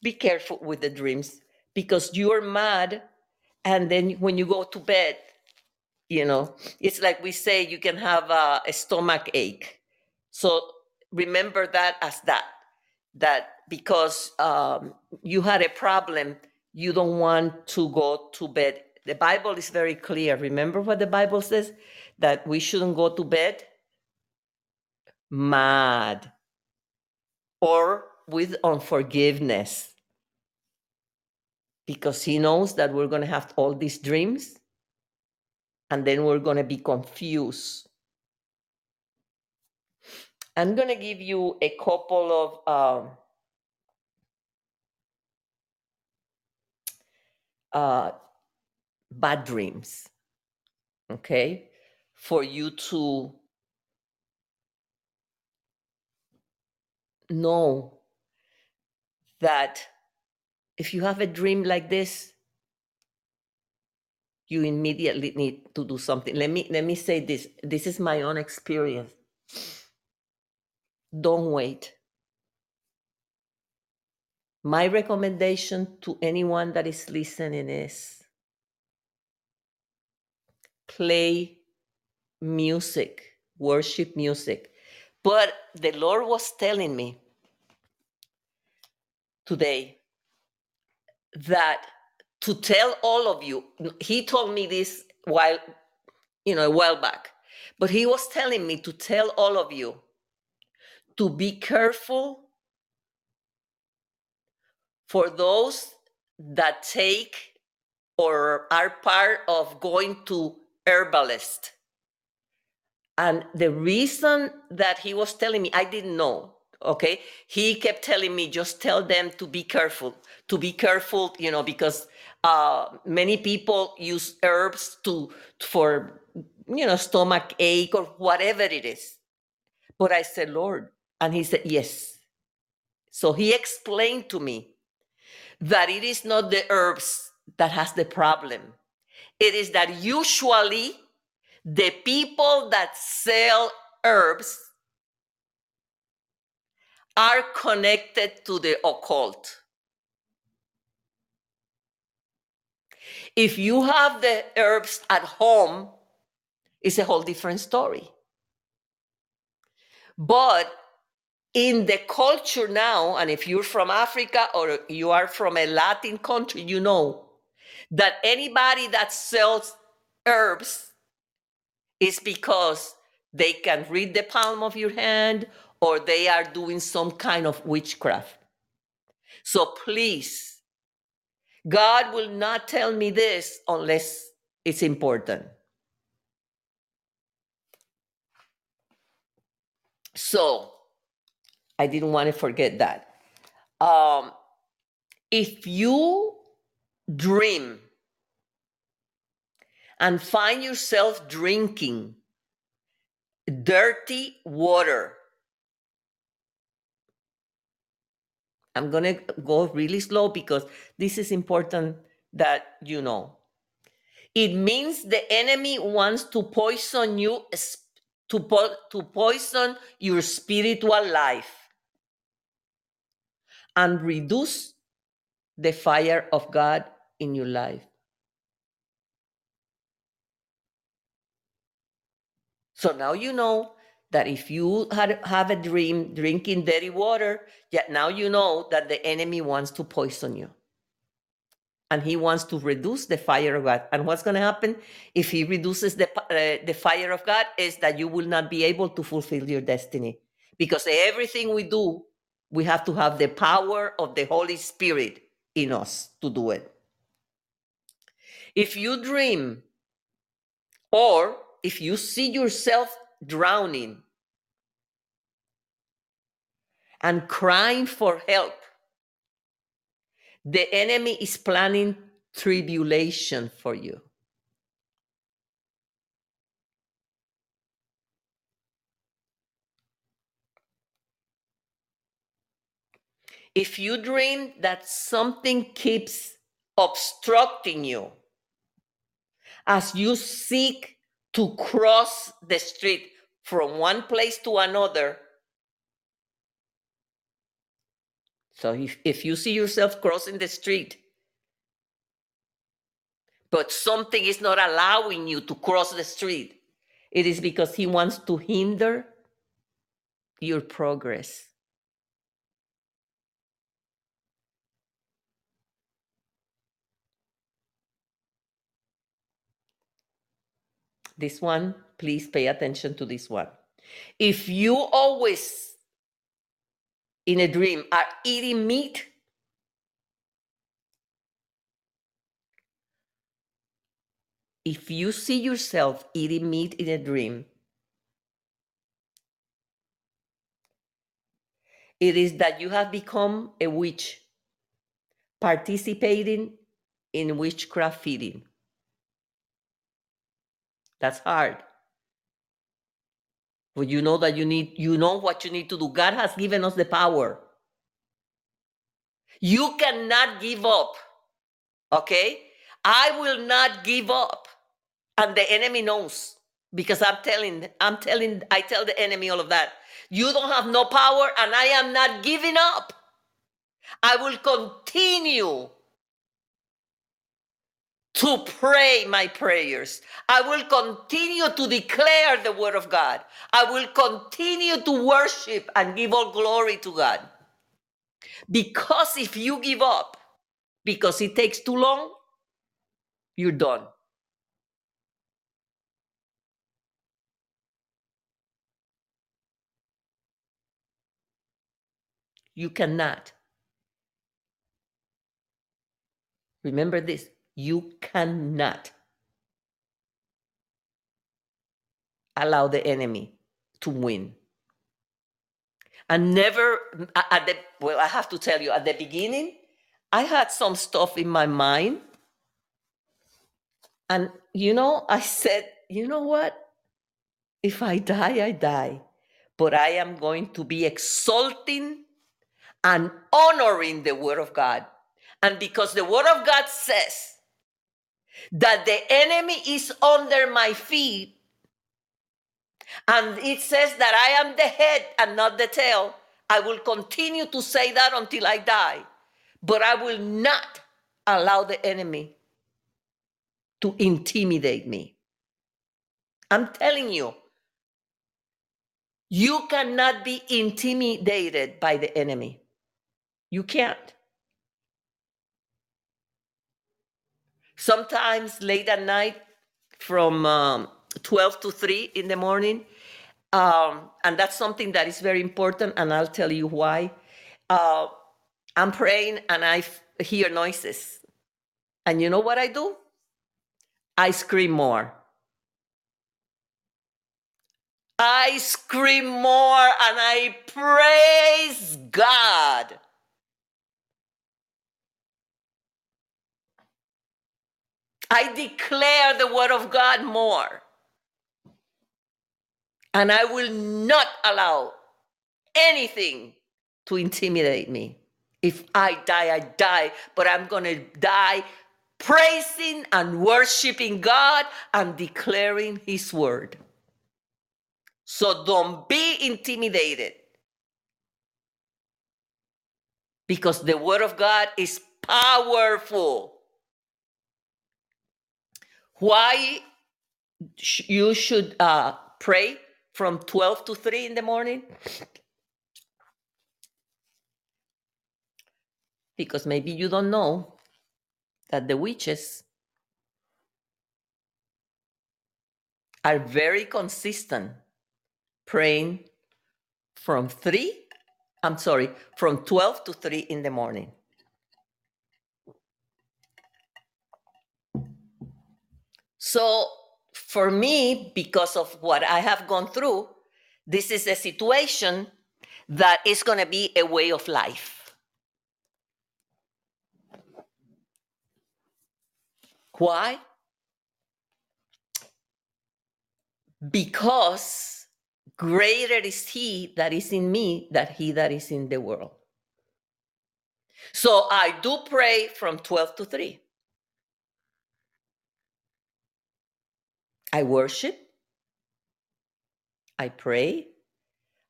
be careful with the dreams because you're mad, and then when you go to bed, you know it's like we say you can have a, a stomach ache so remember that as that that because um, you had a problem, you don't want to go to bed. The Bible is very clear. Remember what the Bible says? That we shouldn't go to bed mad or with unforgiveness because he knows that we're going to have all these dreams and then we're going to be confused. I'm going to give you a couple of um, uh, bad dreams, okay, for you to know that if you have a dream like this, you immediately need to do something. Let me let me say this. This is my own experience. Don't wait. My recommendation to anyone that is listening is play music, worship music. But the Lord was telling me today that to tell all of you, he told me this while, you know, a while back, but he was telling me to tell all of you to be careful for those that take or are part of going to herbalist. And the reason that he was telling me, I didn't know. Okay. He kept telling me, just tell them to be careful, to be careful, you know, because uh, many people use herbs to for you know stomach ache or whatever it is. But I said, Lord, and he said, Yes. So he explained to me that it is not the herbs that has the problem. It is that usually the people that sell herbs are connected to the occult. If you have the herbs at home, it's a whole different story. But in the culture now, and if you're from Africa or you are from a Latin country, you know that anybody that sells herbs is because they can read the palm of your hand or they are doing some kind of witchcraft. So please, God will not tell me this unless it's important. So I didn't want to forget that. Um, if you dream and find yourself drinking dirty water, I'm going to go really slow because this is important that you know. It means the enemy wants to poison you, to, po- to poison your spiritual life and reduce the fire of God in your life. So now you know that if you had, have a dream drinking dirty water, yet now you know that the enemy wants to poison you. And he wants to reduce the fire of God. And what's going to happen if he reduces the, uh, the fire of God is that you will not be able to fulfill your destiny. Because everything we do we have to have the power of the Holy Spirit in us to do it. If you dream or if you see yourself drowning and crying for help, the enemy is planning tribulation for you. If you dream that something keeps obstructing you as you seek to cross the street from one place to another, so if, if you see yourself crossing the street, but something is not allowing you to cross the street, it is because he wants to hinder your progress. This one, please pay attention to this one. If you always in a dream are eating meat, if you see yourself eating meat in a dream, it is that you have become a witch participating in witchcraft feeding. That's hard. But you know that you need, you know what you need to do. God has given us the power. You cannot give up. Okay? I will not give up. And the enemy knows because I'm telling, I'm telling, I tell the enemy all of that. You don't have no power, and I am not giving up. I will continue to pray my prayers. I will continue to declare the word of God. I will continue to worship and give all glory to God. Because if you give up, because it takes too long, you're done. You cannot. Remember this you cannot allow the enemy to win. And never, at the, well, I have to tell you, at the beginning, I had some stuff in my mind. And, you know, I said, you know what? If I die, I die. But I am going to be exalting and honoring the word of God. And because the word of God says that the enemy is under my feet, and it says that I am the head and not the tail, I will continue to say that until I die. But I will not allow the enemy to intimidate me. I'm telling you, you cannot be intimidated by the enemy. You can't. Sometimes late at night from um, 12 to 3 in the morning. Um, and that's something that is very important, and I'll tell you why. Uh, I'm praying and I hear noises. And you know what I do? I scream more. I scream more and I praise God. I declare the word of God more. And I will not allow anything to intimidate me. If I die, I die, but I'm going to die praising and worshiping God and declaring His word. So don't be intimidated because the word of God is powerful why sh- you should uh, pray from 12 to 3 in the morning? Because maybe you don't know that the witches are very consistent praying from 3 i'm sorry from 12 to 3 in the morning So for me, because of what I have gone through, this is a situation that is going to be a way of life. Why? Because greater is he that is in me than he that is in the world. So I do pray from 12 to 3. I worship, I pray,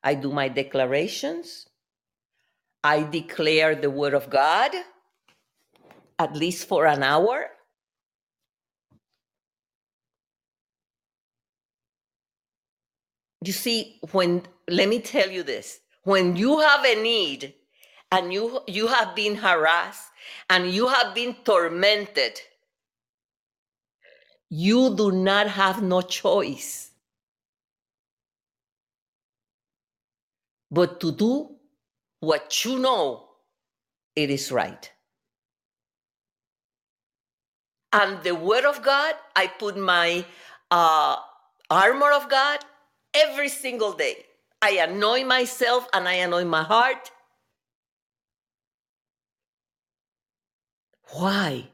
I do my declarations, I declare the word of God at least for an hour. You see, when let me tell you this. When you have a need and you you have been harassed and you have been tormented you do not have no choice but to do what you know it is right. And the word of God, I put my uh, armor of God every single day. I anoint myself and I anoint my heart. Why?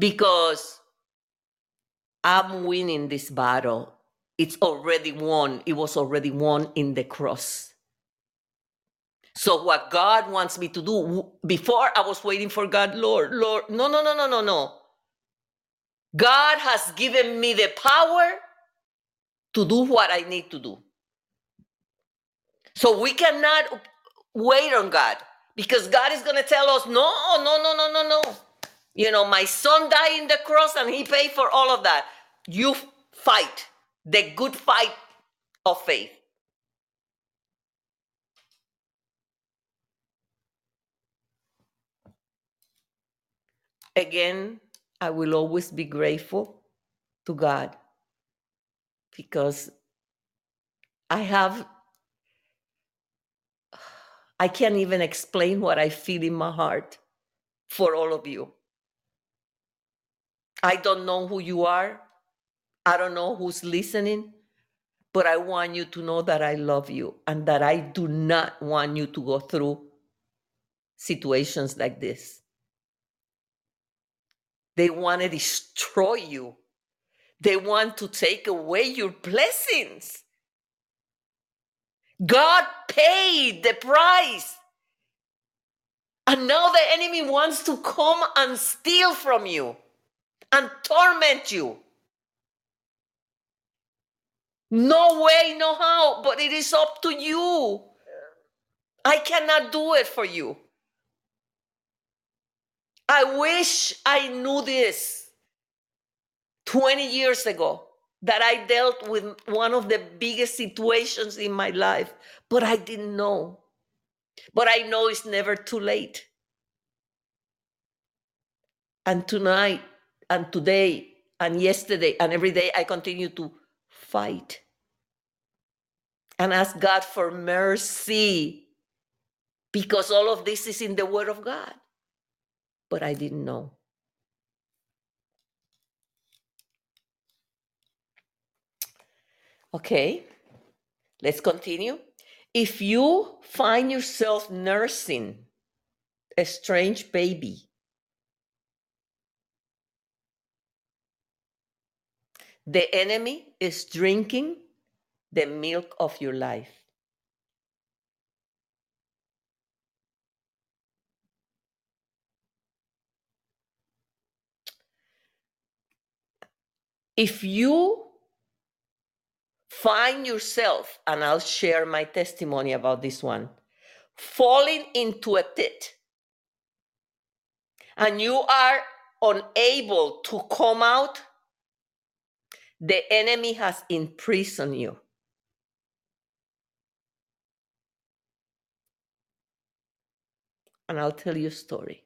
Because I'm winning this battle. It's already won. It was already won in the cross. So, what God wants me to do, before I was waiting for God, Lord, Lord, no, no, no, no, no, no. God has given me the power to do what I need to do. So we cannot wait on God because God is going to tell us, no, no, no, no, no, no. You know, my son died in the cross and he paid for all of that. You fight the good fight of faith. Again, I will always be grateful to God because I have, I can't even explain what I feel in my heart for all of you. I don't know who you are. I don't know who's listening, but I want you to know that I love you and that I do not want you to go through situations like this. They want to destroy you. They want to take away your blessings. God paid the price. And now the enemy wants to come and steal from you and torment you. No way, no how, but it is up to you. I cannot do it for you. I wish I knew this 20 years ago that I dealt with one of the biggest situations in my life, but I didn't know. But I know it's never too late. And tonight, and today, and yesterday, and every day, I continue to fight and ask God for mercy because all of this is in the Word of God. But I didn't know. Okay, let's continue. If you find yourself nursing a strange baby, the enemy is drinking the milk of your life. If you find yourself, and I'll share my testimony about this one, falling into a pit, and you are unable to come out, the enemy has imprisoned you. And I'll tell you a story.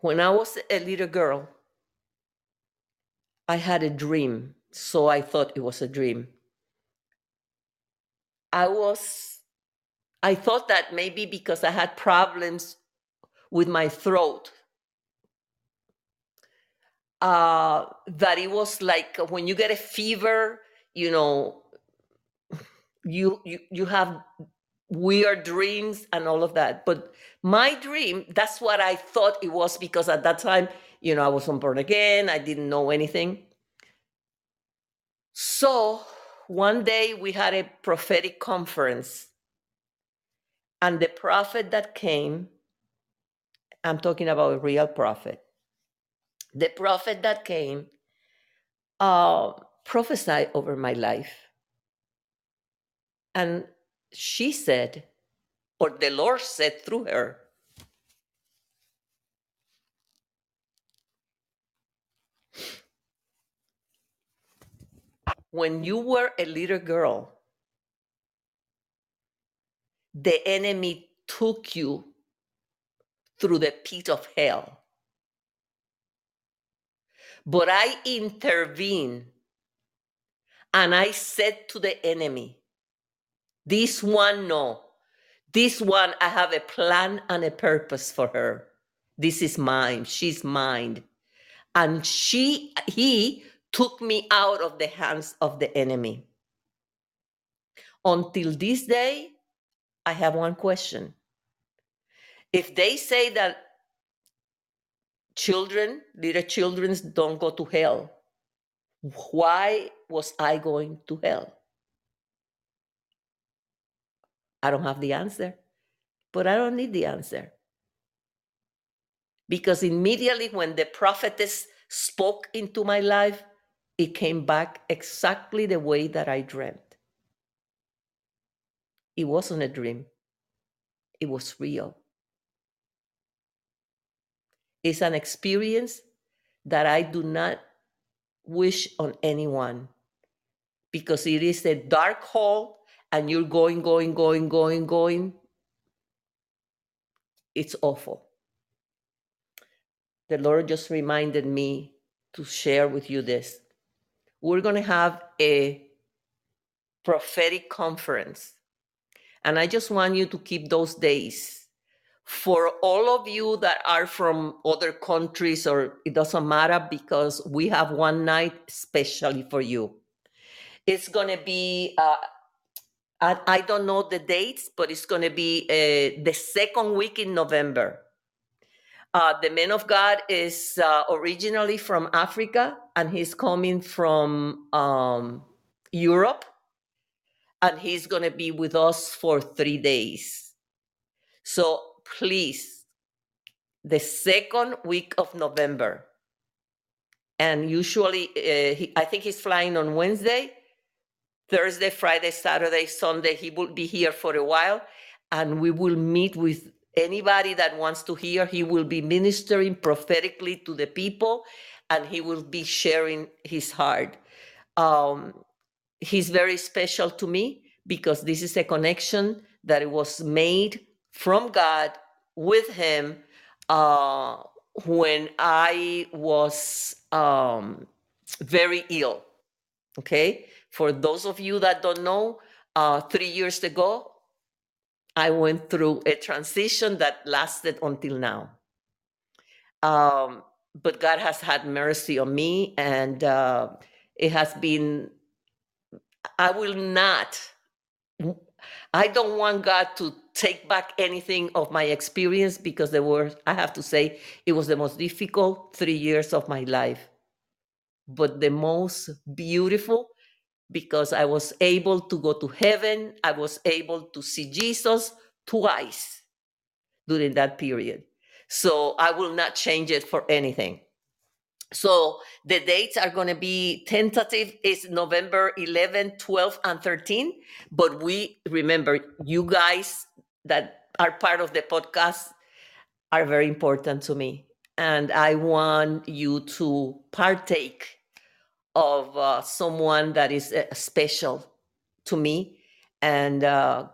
When I was a little girl, I had a dream, so I thought it was a dream. I was, I thought that maybe because I had problems with my throat, uh, that it was like when you get a fever, you know, you you you have weird dreams and all of that. But my dream, that's what I thought it was because at that time, you know, I wasn't born again, I didn't know anything. So one day we had a prophetic conference, and the prophet that came, I'm talking about a real prophet, the prophet that came uh, prophesied over my life. And she said, or the Lord said through her, when you were a little girl, the enemy took you through the pit of hell. But I intervened and I said to the enemy, This one, no. This one, I have a plan and a purpose for her. This is mine. She's mine. And she, he took me out of the hands of the enemy. Until this day, I have one question. If they say that children, little children, don't go to hell, why was I going to hell? I don't have the answer, but I don't need the answer. Because immediately when the prophetess spoke into my life, it came back exactly the way that I dreamt. It wasn't a dream, it was real. It's an experience that I do not wish on anyone because it is a dark hole and you're going, going, going, going, going. It's awful. The Lord just reminded me to share with you this. We're going to have a prophetic conference and I just want you to keep those days. For all of you that are from other countries, or it doesn't matter because we have one night especially for you. It's going to be, uh, I, I, don't know the dates, but it's going to be uh, the second week in November. Uh, the man of God is uh, originally from Africa and he's coming from um, Europe and he's going to be with us for three days. So please, the second week of November, and usually uh, he, I think he's flying on Wednesday, Thursday, Friday, Saturday, Sunday. He will be here for a while, and we will meet with anybody that wants to hear. He will be ministering prophetically to the people, and he will be sharing his heart. Um, he's very special to me because this is a connection that was made from God with him uh, when I was um, very ill. Okay, for those of you that don't know, uh, three years ago, I went through a transition that lasted until now. Um, but God has had mercy on me, and uh, it has been I will not, I don't want God to take back anything of my experience because there were, I have to say, it was the most difficult three years of my life, but the most beautiful because I was able to go to heaven. I was able to see Jesus twice during that period. So I will not change it for anything. So the dates are going to be tentative is November 11, 12, and 13. But we remember you guys that are part of the podcast are very important to me. And I want you to partake of uh, someone that is uh, special to me. And uh,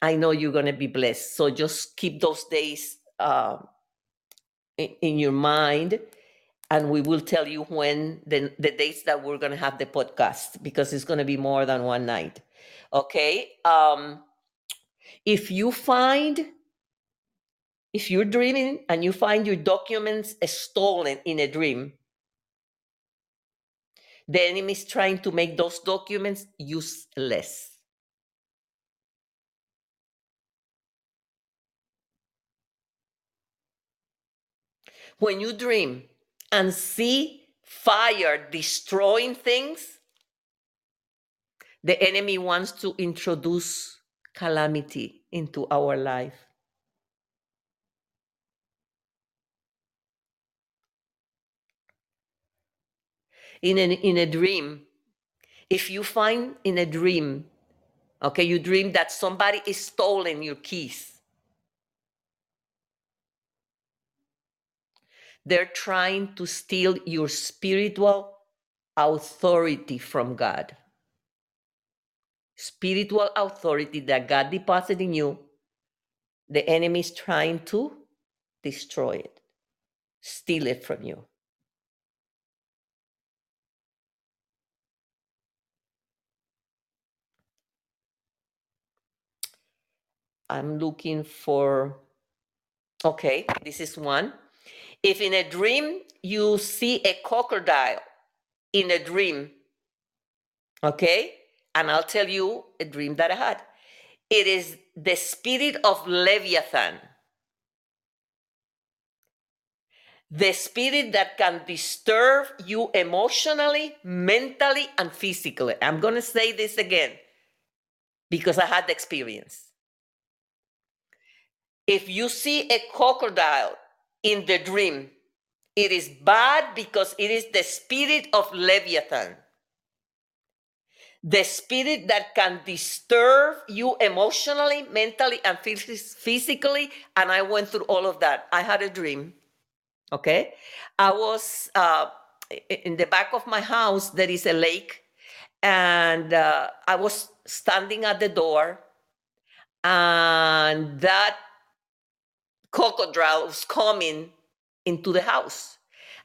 I know you're going to be blessed. So just keep those days uh, in your mind and we will tell you when the, the dates that we're going to have the podcast because it's going to be more than one night okay um if you find if you're dreaming and you find your documents stolen in a dream the enemy is trying to make those documents useless. When you dream and see fire destroying things, the enemy wants to introduce calamity into our life. In, an, in a dream, if you find in a dream, okay, you dream that somebody is stolen your keys, They're trying to steal your spiritual authority from God. Spiritual authority that God deposited in you, the enemy is trying to destroy it, steal it from you. I'm looking for, okay, this is one. If in a dream you see a crocodile in a dream, okay, and I'll tell you a dream that I had. It is the spirit of Leviathan, the spirit that can disturb you emotionally, mentally, and physically. I'm going to say this again because I had the experience. If you see a crocodile in the dream, it is bad because it is the spirit of Leviathan. The spirit that can disturb you emotionally, mentally, and phys- physically. And I went through all of that. I had a dream. Okay. I was uh, in the back of my house, there is a lake. And uh, I was standing at the door. And that crocodile was coming into the house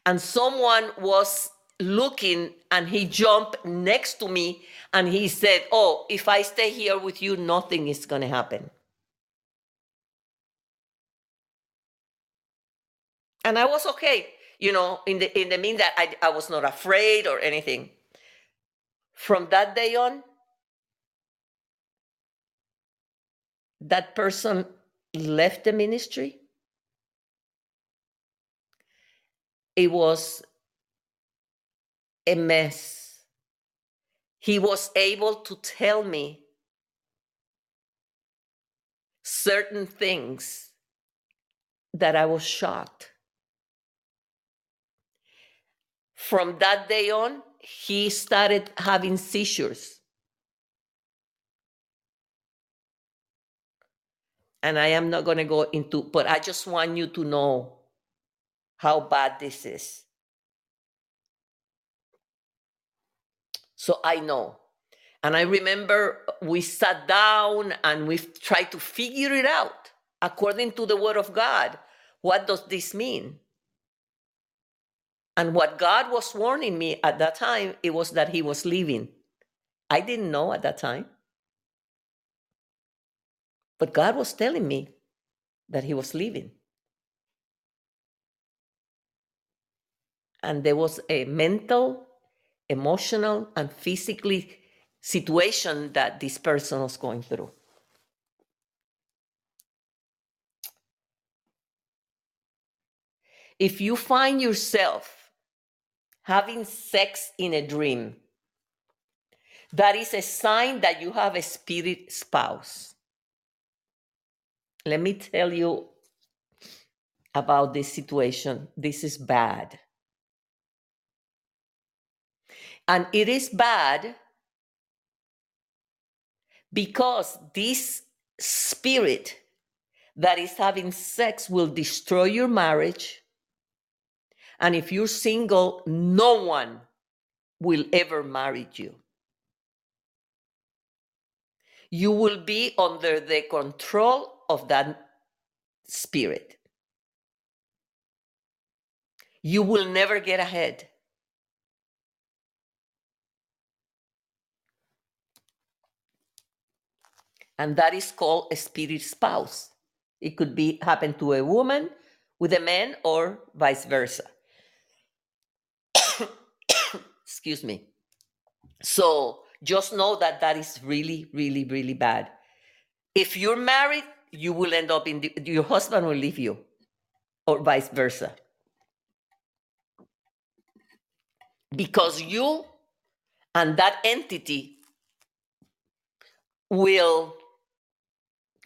and someone was looking and he jumped next to me and he said oh if i stay here with you nothing is going to happen. And i was okay you know in the in the mean that I, I was not afraid or anything. From that day on that person left the ministry. It was a mess. He was able to tell me certain things that I was shocked. From that day on, he started having seizures. And I am not going to go into, but I just want you to know how bad this is. So I know. And I remember we sat down and we tried to figure it out according to the word of God. What does this mean? And what God was warning me at that time, it was that he was leaving. I didn't know at that time. But God was telling me that he was leaving. and there was a mental, emotional, and physically situation that this person was going through. If you find yourself having sex in a dream, that is a sign that you have a spirit spouse. Let me tell you about this situation. This is bad. And it is bad because this spirit that is having sex will destroy your marriage. And if you're single, no one will ever marry you. You will be under the control of that spirit. You will never get ahead. And that is called a spirit spouse. It could be happen to a woman with a man or vice versa. Excuse me. So just know that that is really, really, really bad. If you're married, you will end up in the, your husband will leave you, or vice versa. Because you and that entity will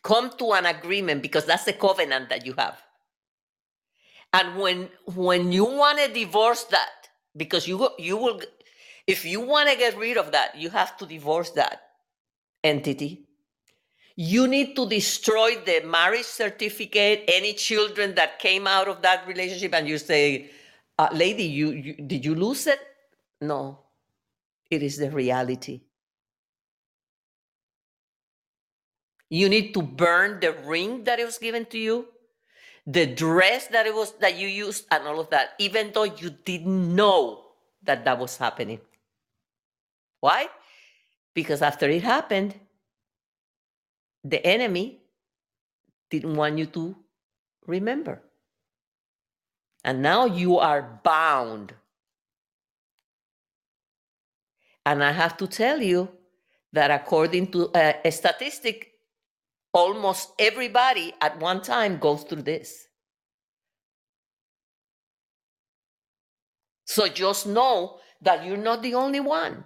come to an agreement because that's the covenant that you have. And when when you want to divorce that because you you will if you want to get rid of that you have to divorce that entity. You need to destroy the marriage certificate any children that came out of that relationship and you say uh, lady you, you did you lose it? No. It is the reality You need to burn the ring that it was given to you, the dress that it was that you used, and all of that, even though you didn't know that that was happening. Why? Because after it happened, the enemy didn't want you to remember. And now you are bound. And I have to tell you that according to uh, a statistic, almost everybody at one time goes through this. So just know that you're not the only one.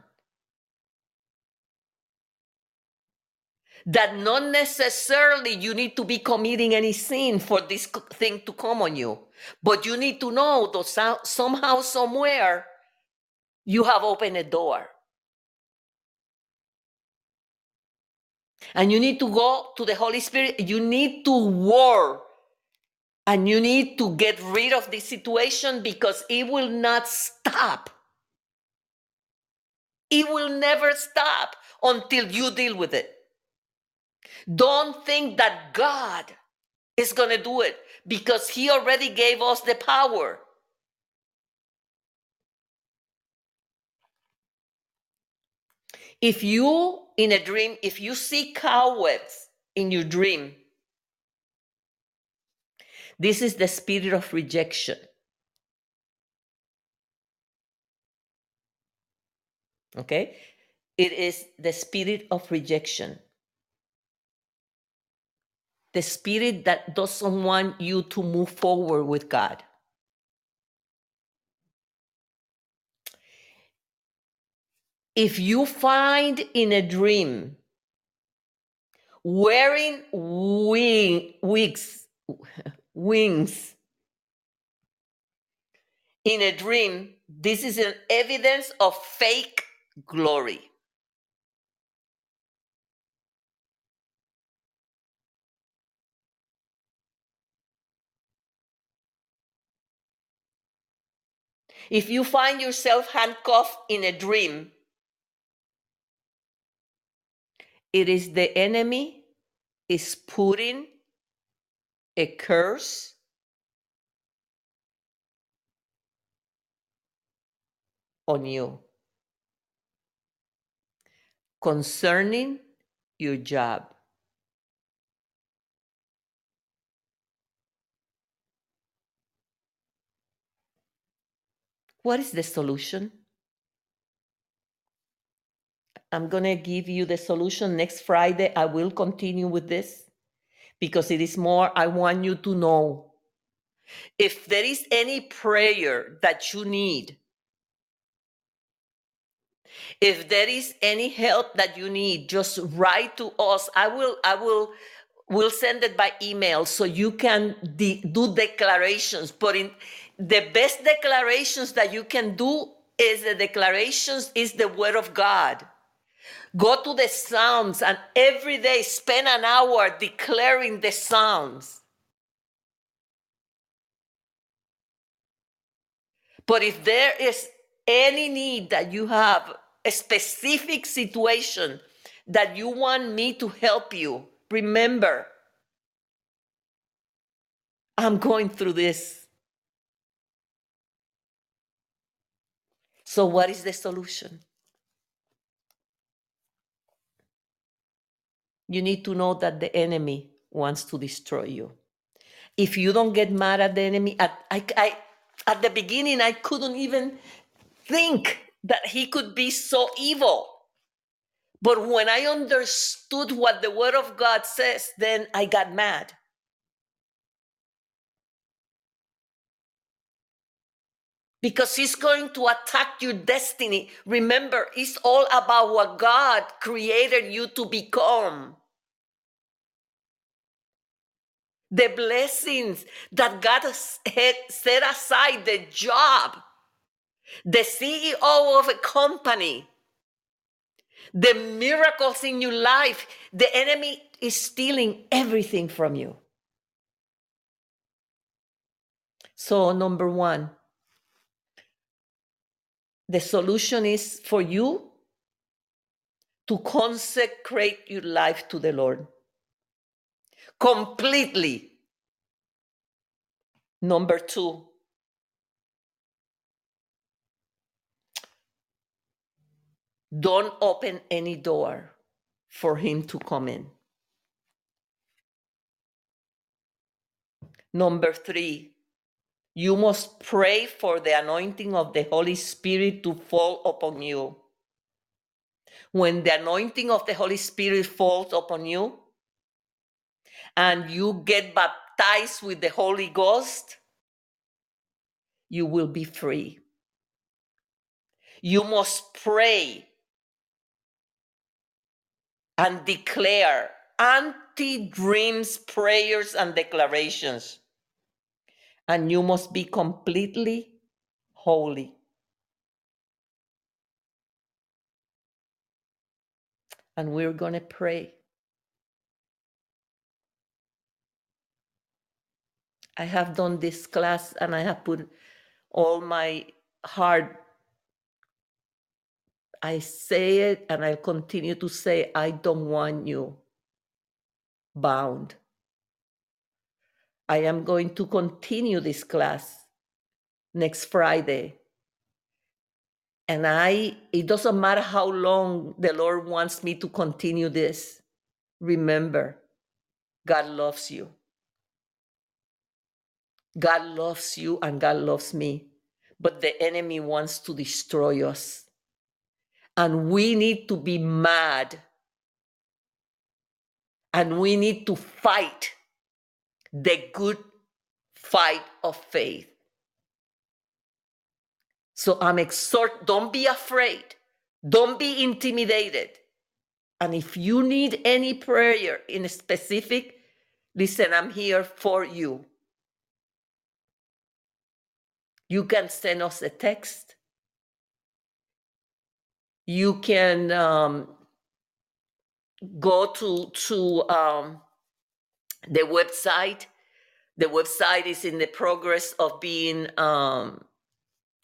that not necessarily you need to be committing any sin for this thing to come on you, but you need to know that somehow, somewhere, you have opened a door. And you need to go to the Holy Spirit. You need to war. And you need to get rid of this situation because it will not stop. It will never stop until you deal with it. Don't think that God is going to do it because He already gave us the power. If you, in a dream, if you see cobwebs in your dream, this is the spirit of rejection. Okay? It is the spirit of rejection the spirit that doesn't want you to move forward with God. If you find in a dream wearing wing, wigs, wings in a dream, this is an evidence of fake glory. If you find yourself handcuffed in a dream, it is the enemy is putting a curse on you concerning your job. What is the solution? I'm going to give you the solution next Friday. I will continue with this because it is more, I want you to know. If there is any prayer that you need, if there is any help that you need, just write to us. I will, I will, will send it by email so you can de- do declarations. But in the best declarations that you can do is the declarations is the word of God. Go to the Psalms and every day spend an hour declaring the Psalms. But if there is any need that you have, a specific situation that you want me to help you, remember, I'm going through this. So, what is the solution? You need to know that the enemy wants to destroy you. If you don't get mad at the enemy, at, I, I, at the beginning, I couldn't even think that he could be so evil. But when I understood what the Word of God says, then I got mad. Because he's going to attack your destiny. Remember, it's all about what God created you to become. The blessings that God had set aside, the job, the CEO of a company, the miracles in your life, the enemy is stealing everything from you. So, number one, the solution is for you to consecrate your life to the Lord. completely. Number two, don't open any door for him to come in. Number three, you must pray for the anointing of the Holy Spirit to fall upon you. When the anointing of the Holy Spirit falls upon you and you get baptized with the Holy Ghost, you will be free. You must pray and declare anti dreams, prayers, and declarations. And you must be completely holy. And we're going to pray. I have done this class and I have put all my heart I say it and I'll continue to say, I don't want you bound. I am going to continue this class next Friday. And I, it doesn't matter how long the Lord wants me to continue this. Remember, God loves you. God loves you and God loves me. But the enemy wants to destroy us and we need to be mad and we need to fight the good fight of faith. So I'm exhort, don't be afraid, don't be intimidated. And if you need any prayer in specific, listen, I'm here for you. You can send us a text you can um, go to to um, the website. The website is in the progress of being um,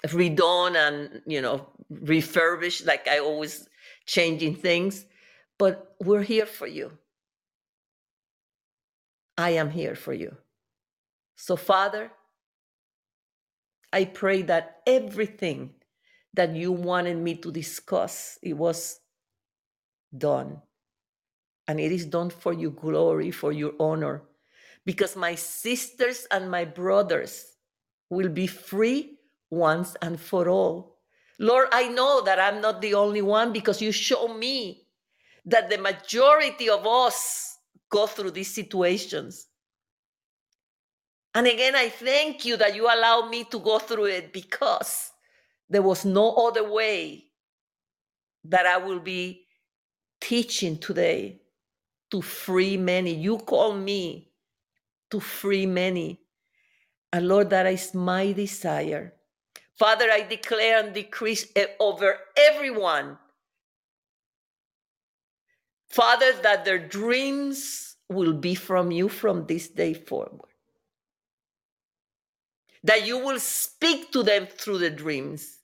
redone and you know refurbished. Like I always changing things, but we're here for you. I am here for you. So, Father, I pray that everything that you wanted me to discuss. It was done. And it is done for your glory, for your honor, because my sisters and my brothers will be free once and for all. Lord, I know that I'm not the only one because you show me that the majority of us go through these situations. And again, I thank you that you allow me to go through it because there was no other way that I will be teaching today to free many. You call me to free many. And Lord, that is my desire. Father, I declare and decrease over everyone. Father, that their dreams will be from you from this day forward. That you will speak to them through the dreams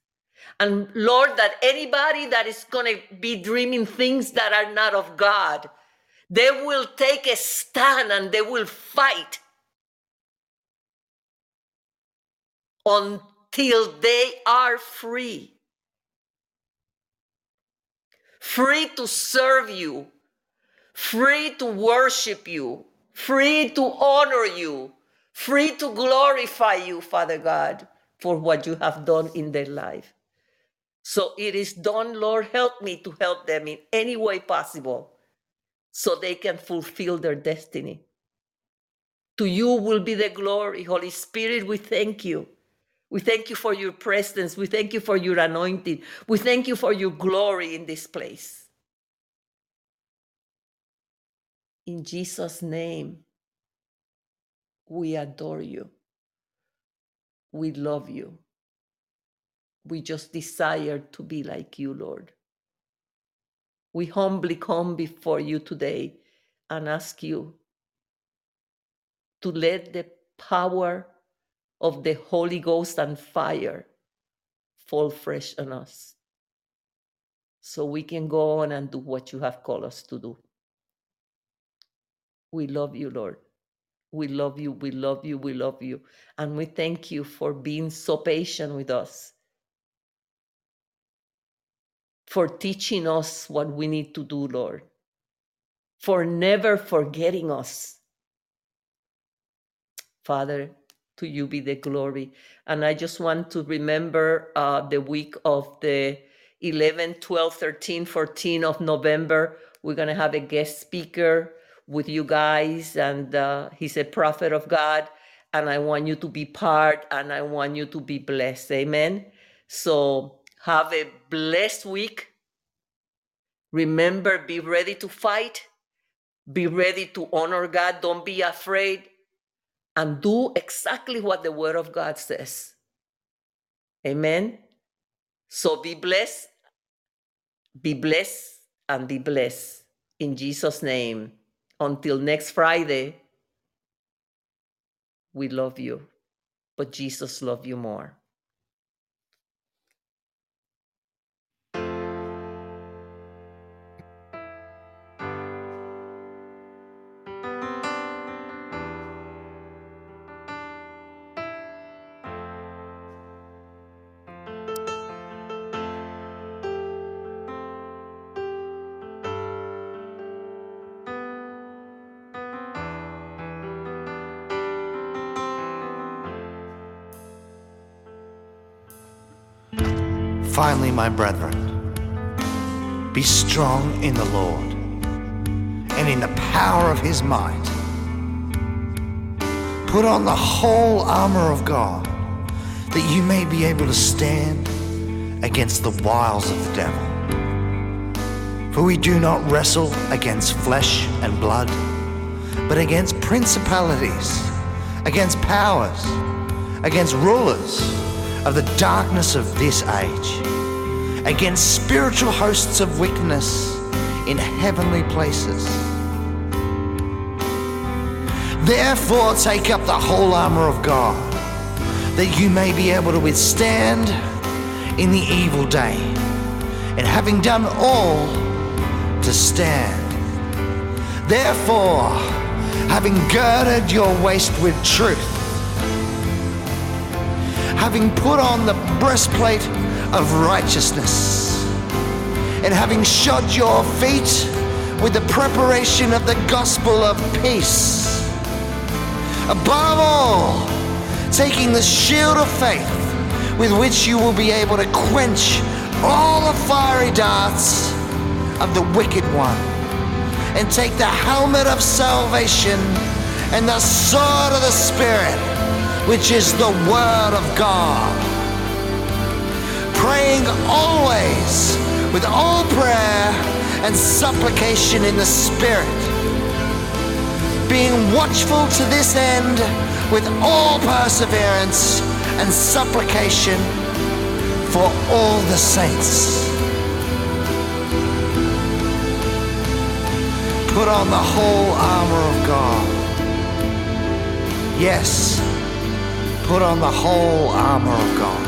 and Lord, that anybody that is going to be dreaming things that are not of God, they will take a stand and they will fight until they are free. Free to serve you, free to worship you, free to honor you, free to glorify you, Father God, for what you have done in their life. So it is done, Lord, help me to help them in any way possible so they can fulfill their destiny. To you will be the glory. Holy Spirit, we thank you. We thank you for your presence. We thank you for your anointing. We thank you for your glory in this place. In Jesus' name, we adore you. We love you. We just desire to be like you, Lord. We humbly come before you today and ask you to let the power of the Holy Ghost and fire fall fresh on us so we can go on and do what you have called us to do. We love you, Lord. We love you. We love you. We love you. And we thank you for being so patient with us, for teaching us what we need to do, Lord, for never forgetting us. Father, to you be the glory. And I just want to remember uh, the week of the 11, 12, 13, 14 of November. We're going to have a guest speaker with you guys, and uh, he's a prophet of God. And I want you to be part and I want you to be blessed. Amen. So have a blessed week. Remember, be ready to fight, be ready to honor God. Don't be afraid and do exactly what the Word of God says. Amen. So be blessed, be blessed, and be blessed in Jesus' name. Until next Friday, we love you, but Jesus loves you more. Finally, my brethren, be strong in the Lord and in the power of his might. Put on the whole armor of God that you may be able to stand against the wiles of the devil. For we do not wrestle against flesh and blood, but against principalities, against powers, against rulers of the darkness of this age, against spiritual hosts of wickedness in heavenly places. Therefore, take up the whole armor of God, that you may be able to withstand in the evil day, and having done all, to stand. Therefore, having girded your waist with truth, having put on the breastplate of righteousness, and having shod your feet with the preparation of the gospel of peace. Above all, taking the shield of faith with which you will be able to quench all the fiery darts of the wicked one, and take the helmet of salvation and the sword of the Spirit, which is the Word of God. Praying always with all prayer and supplication in the Spirit, being watchful to this end with all perseverance and supplication for all the saints. Put on the whole armor of God. Yes, put on the whole armor of God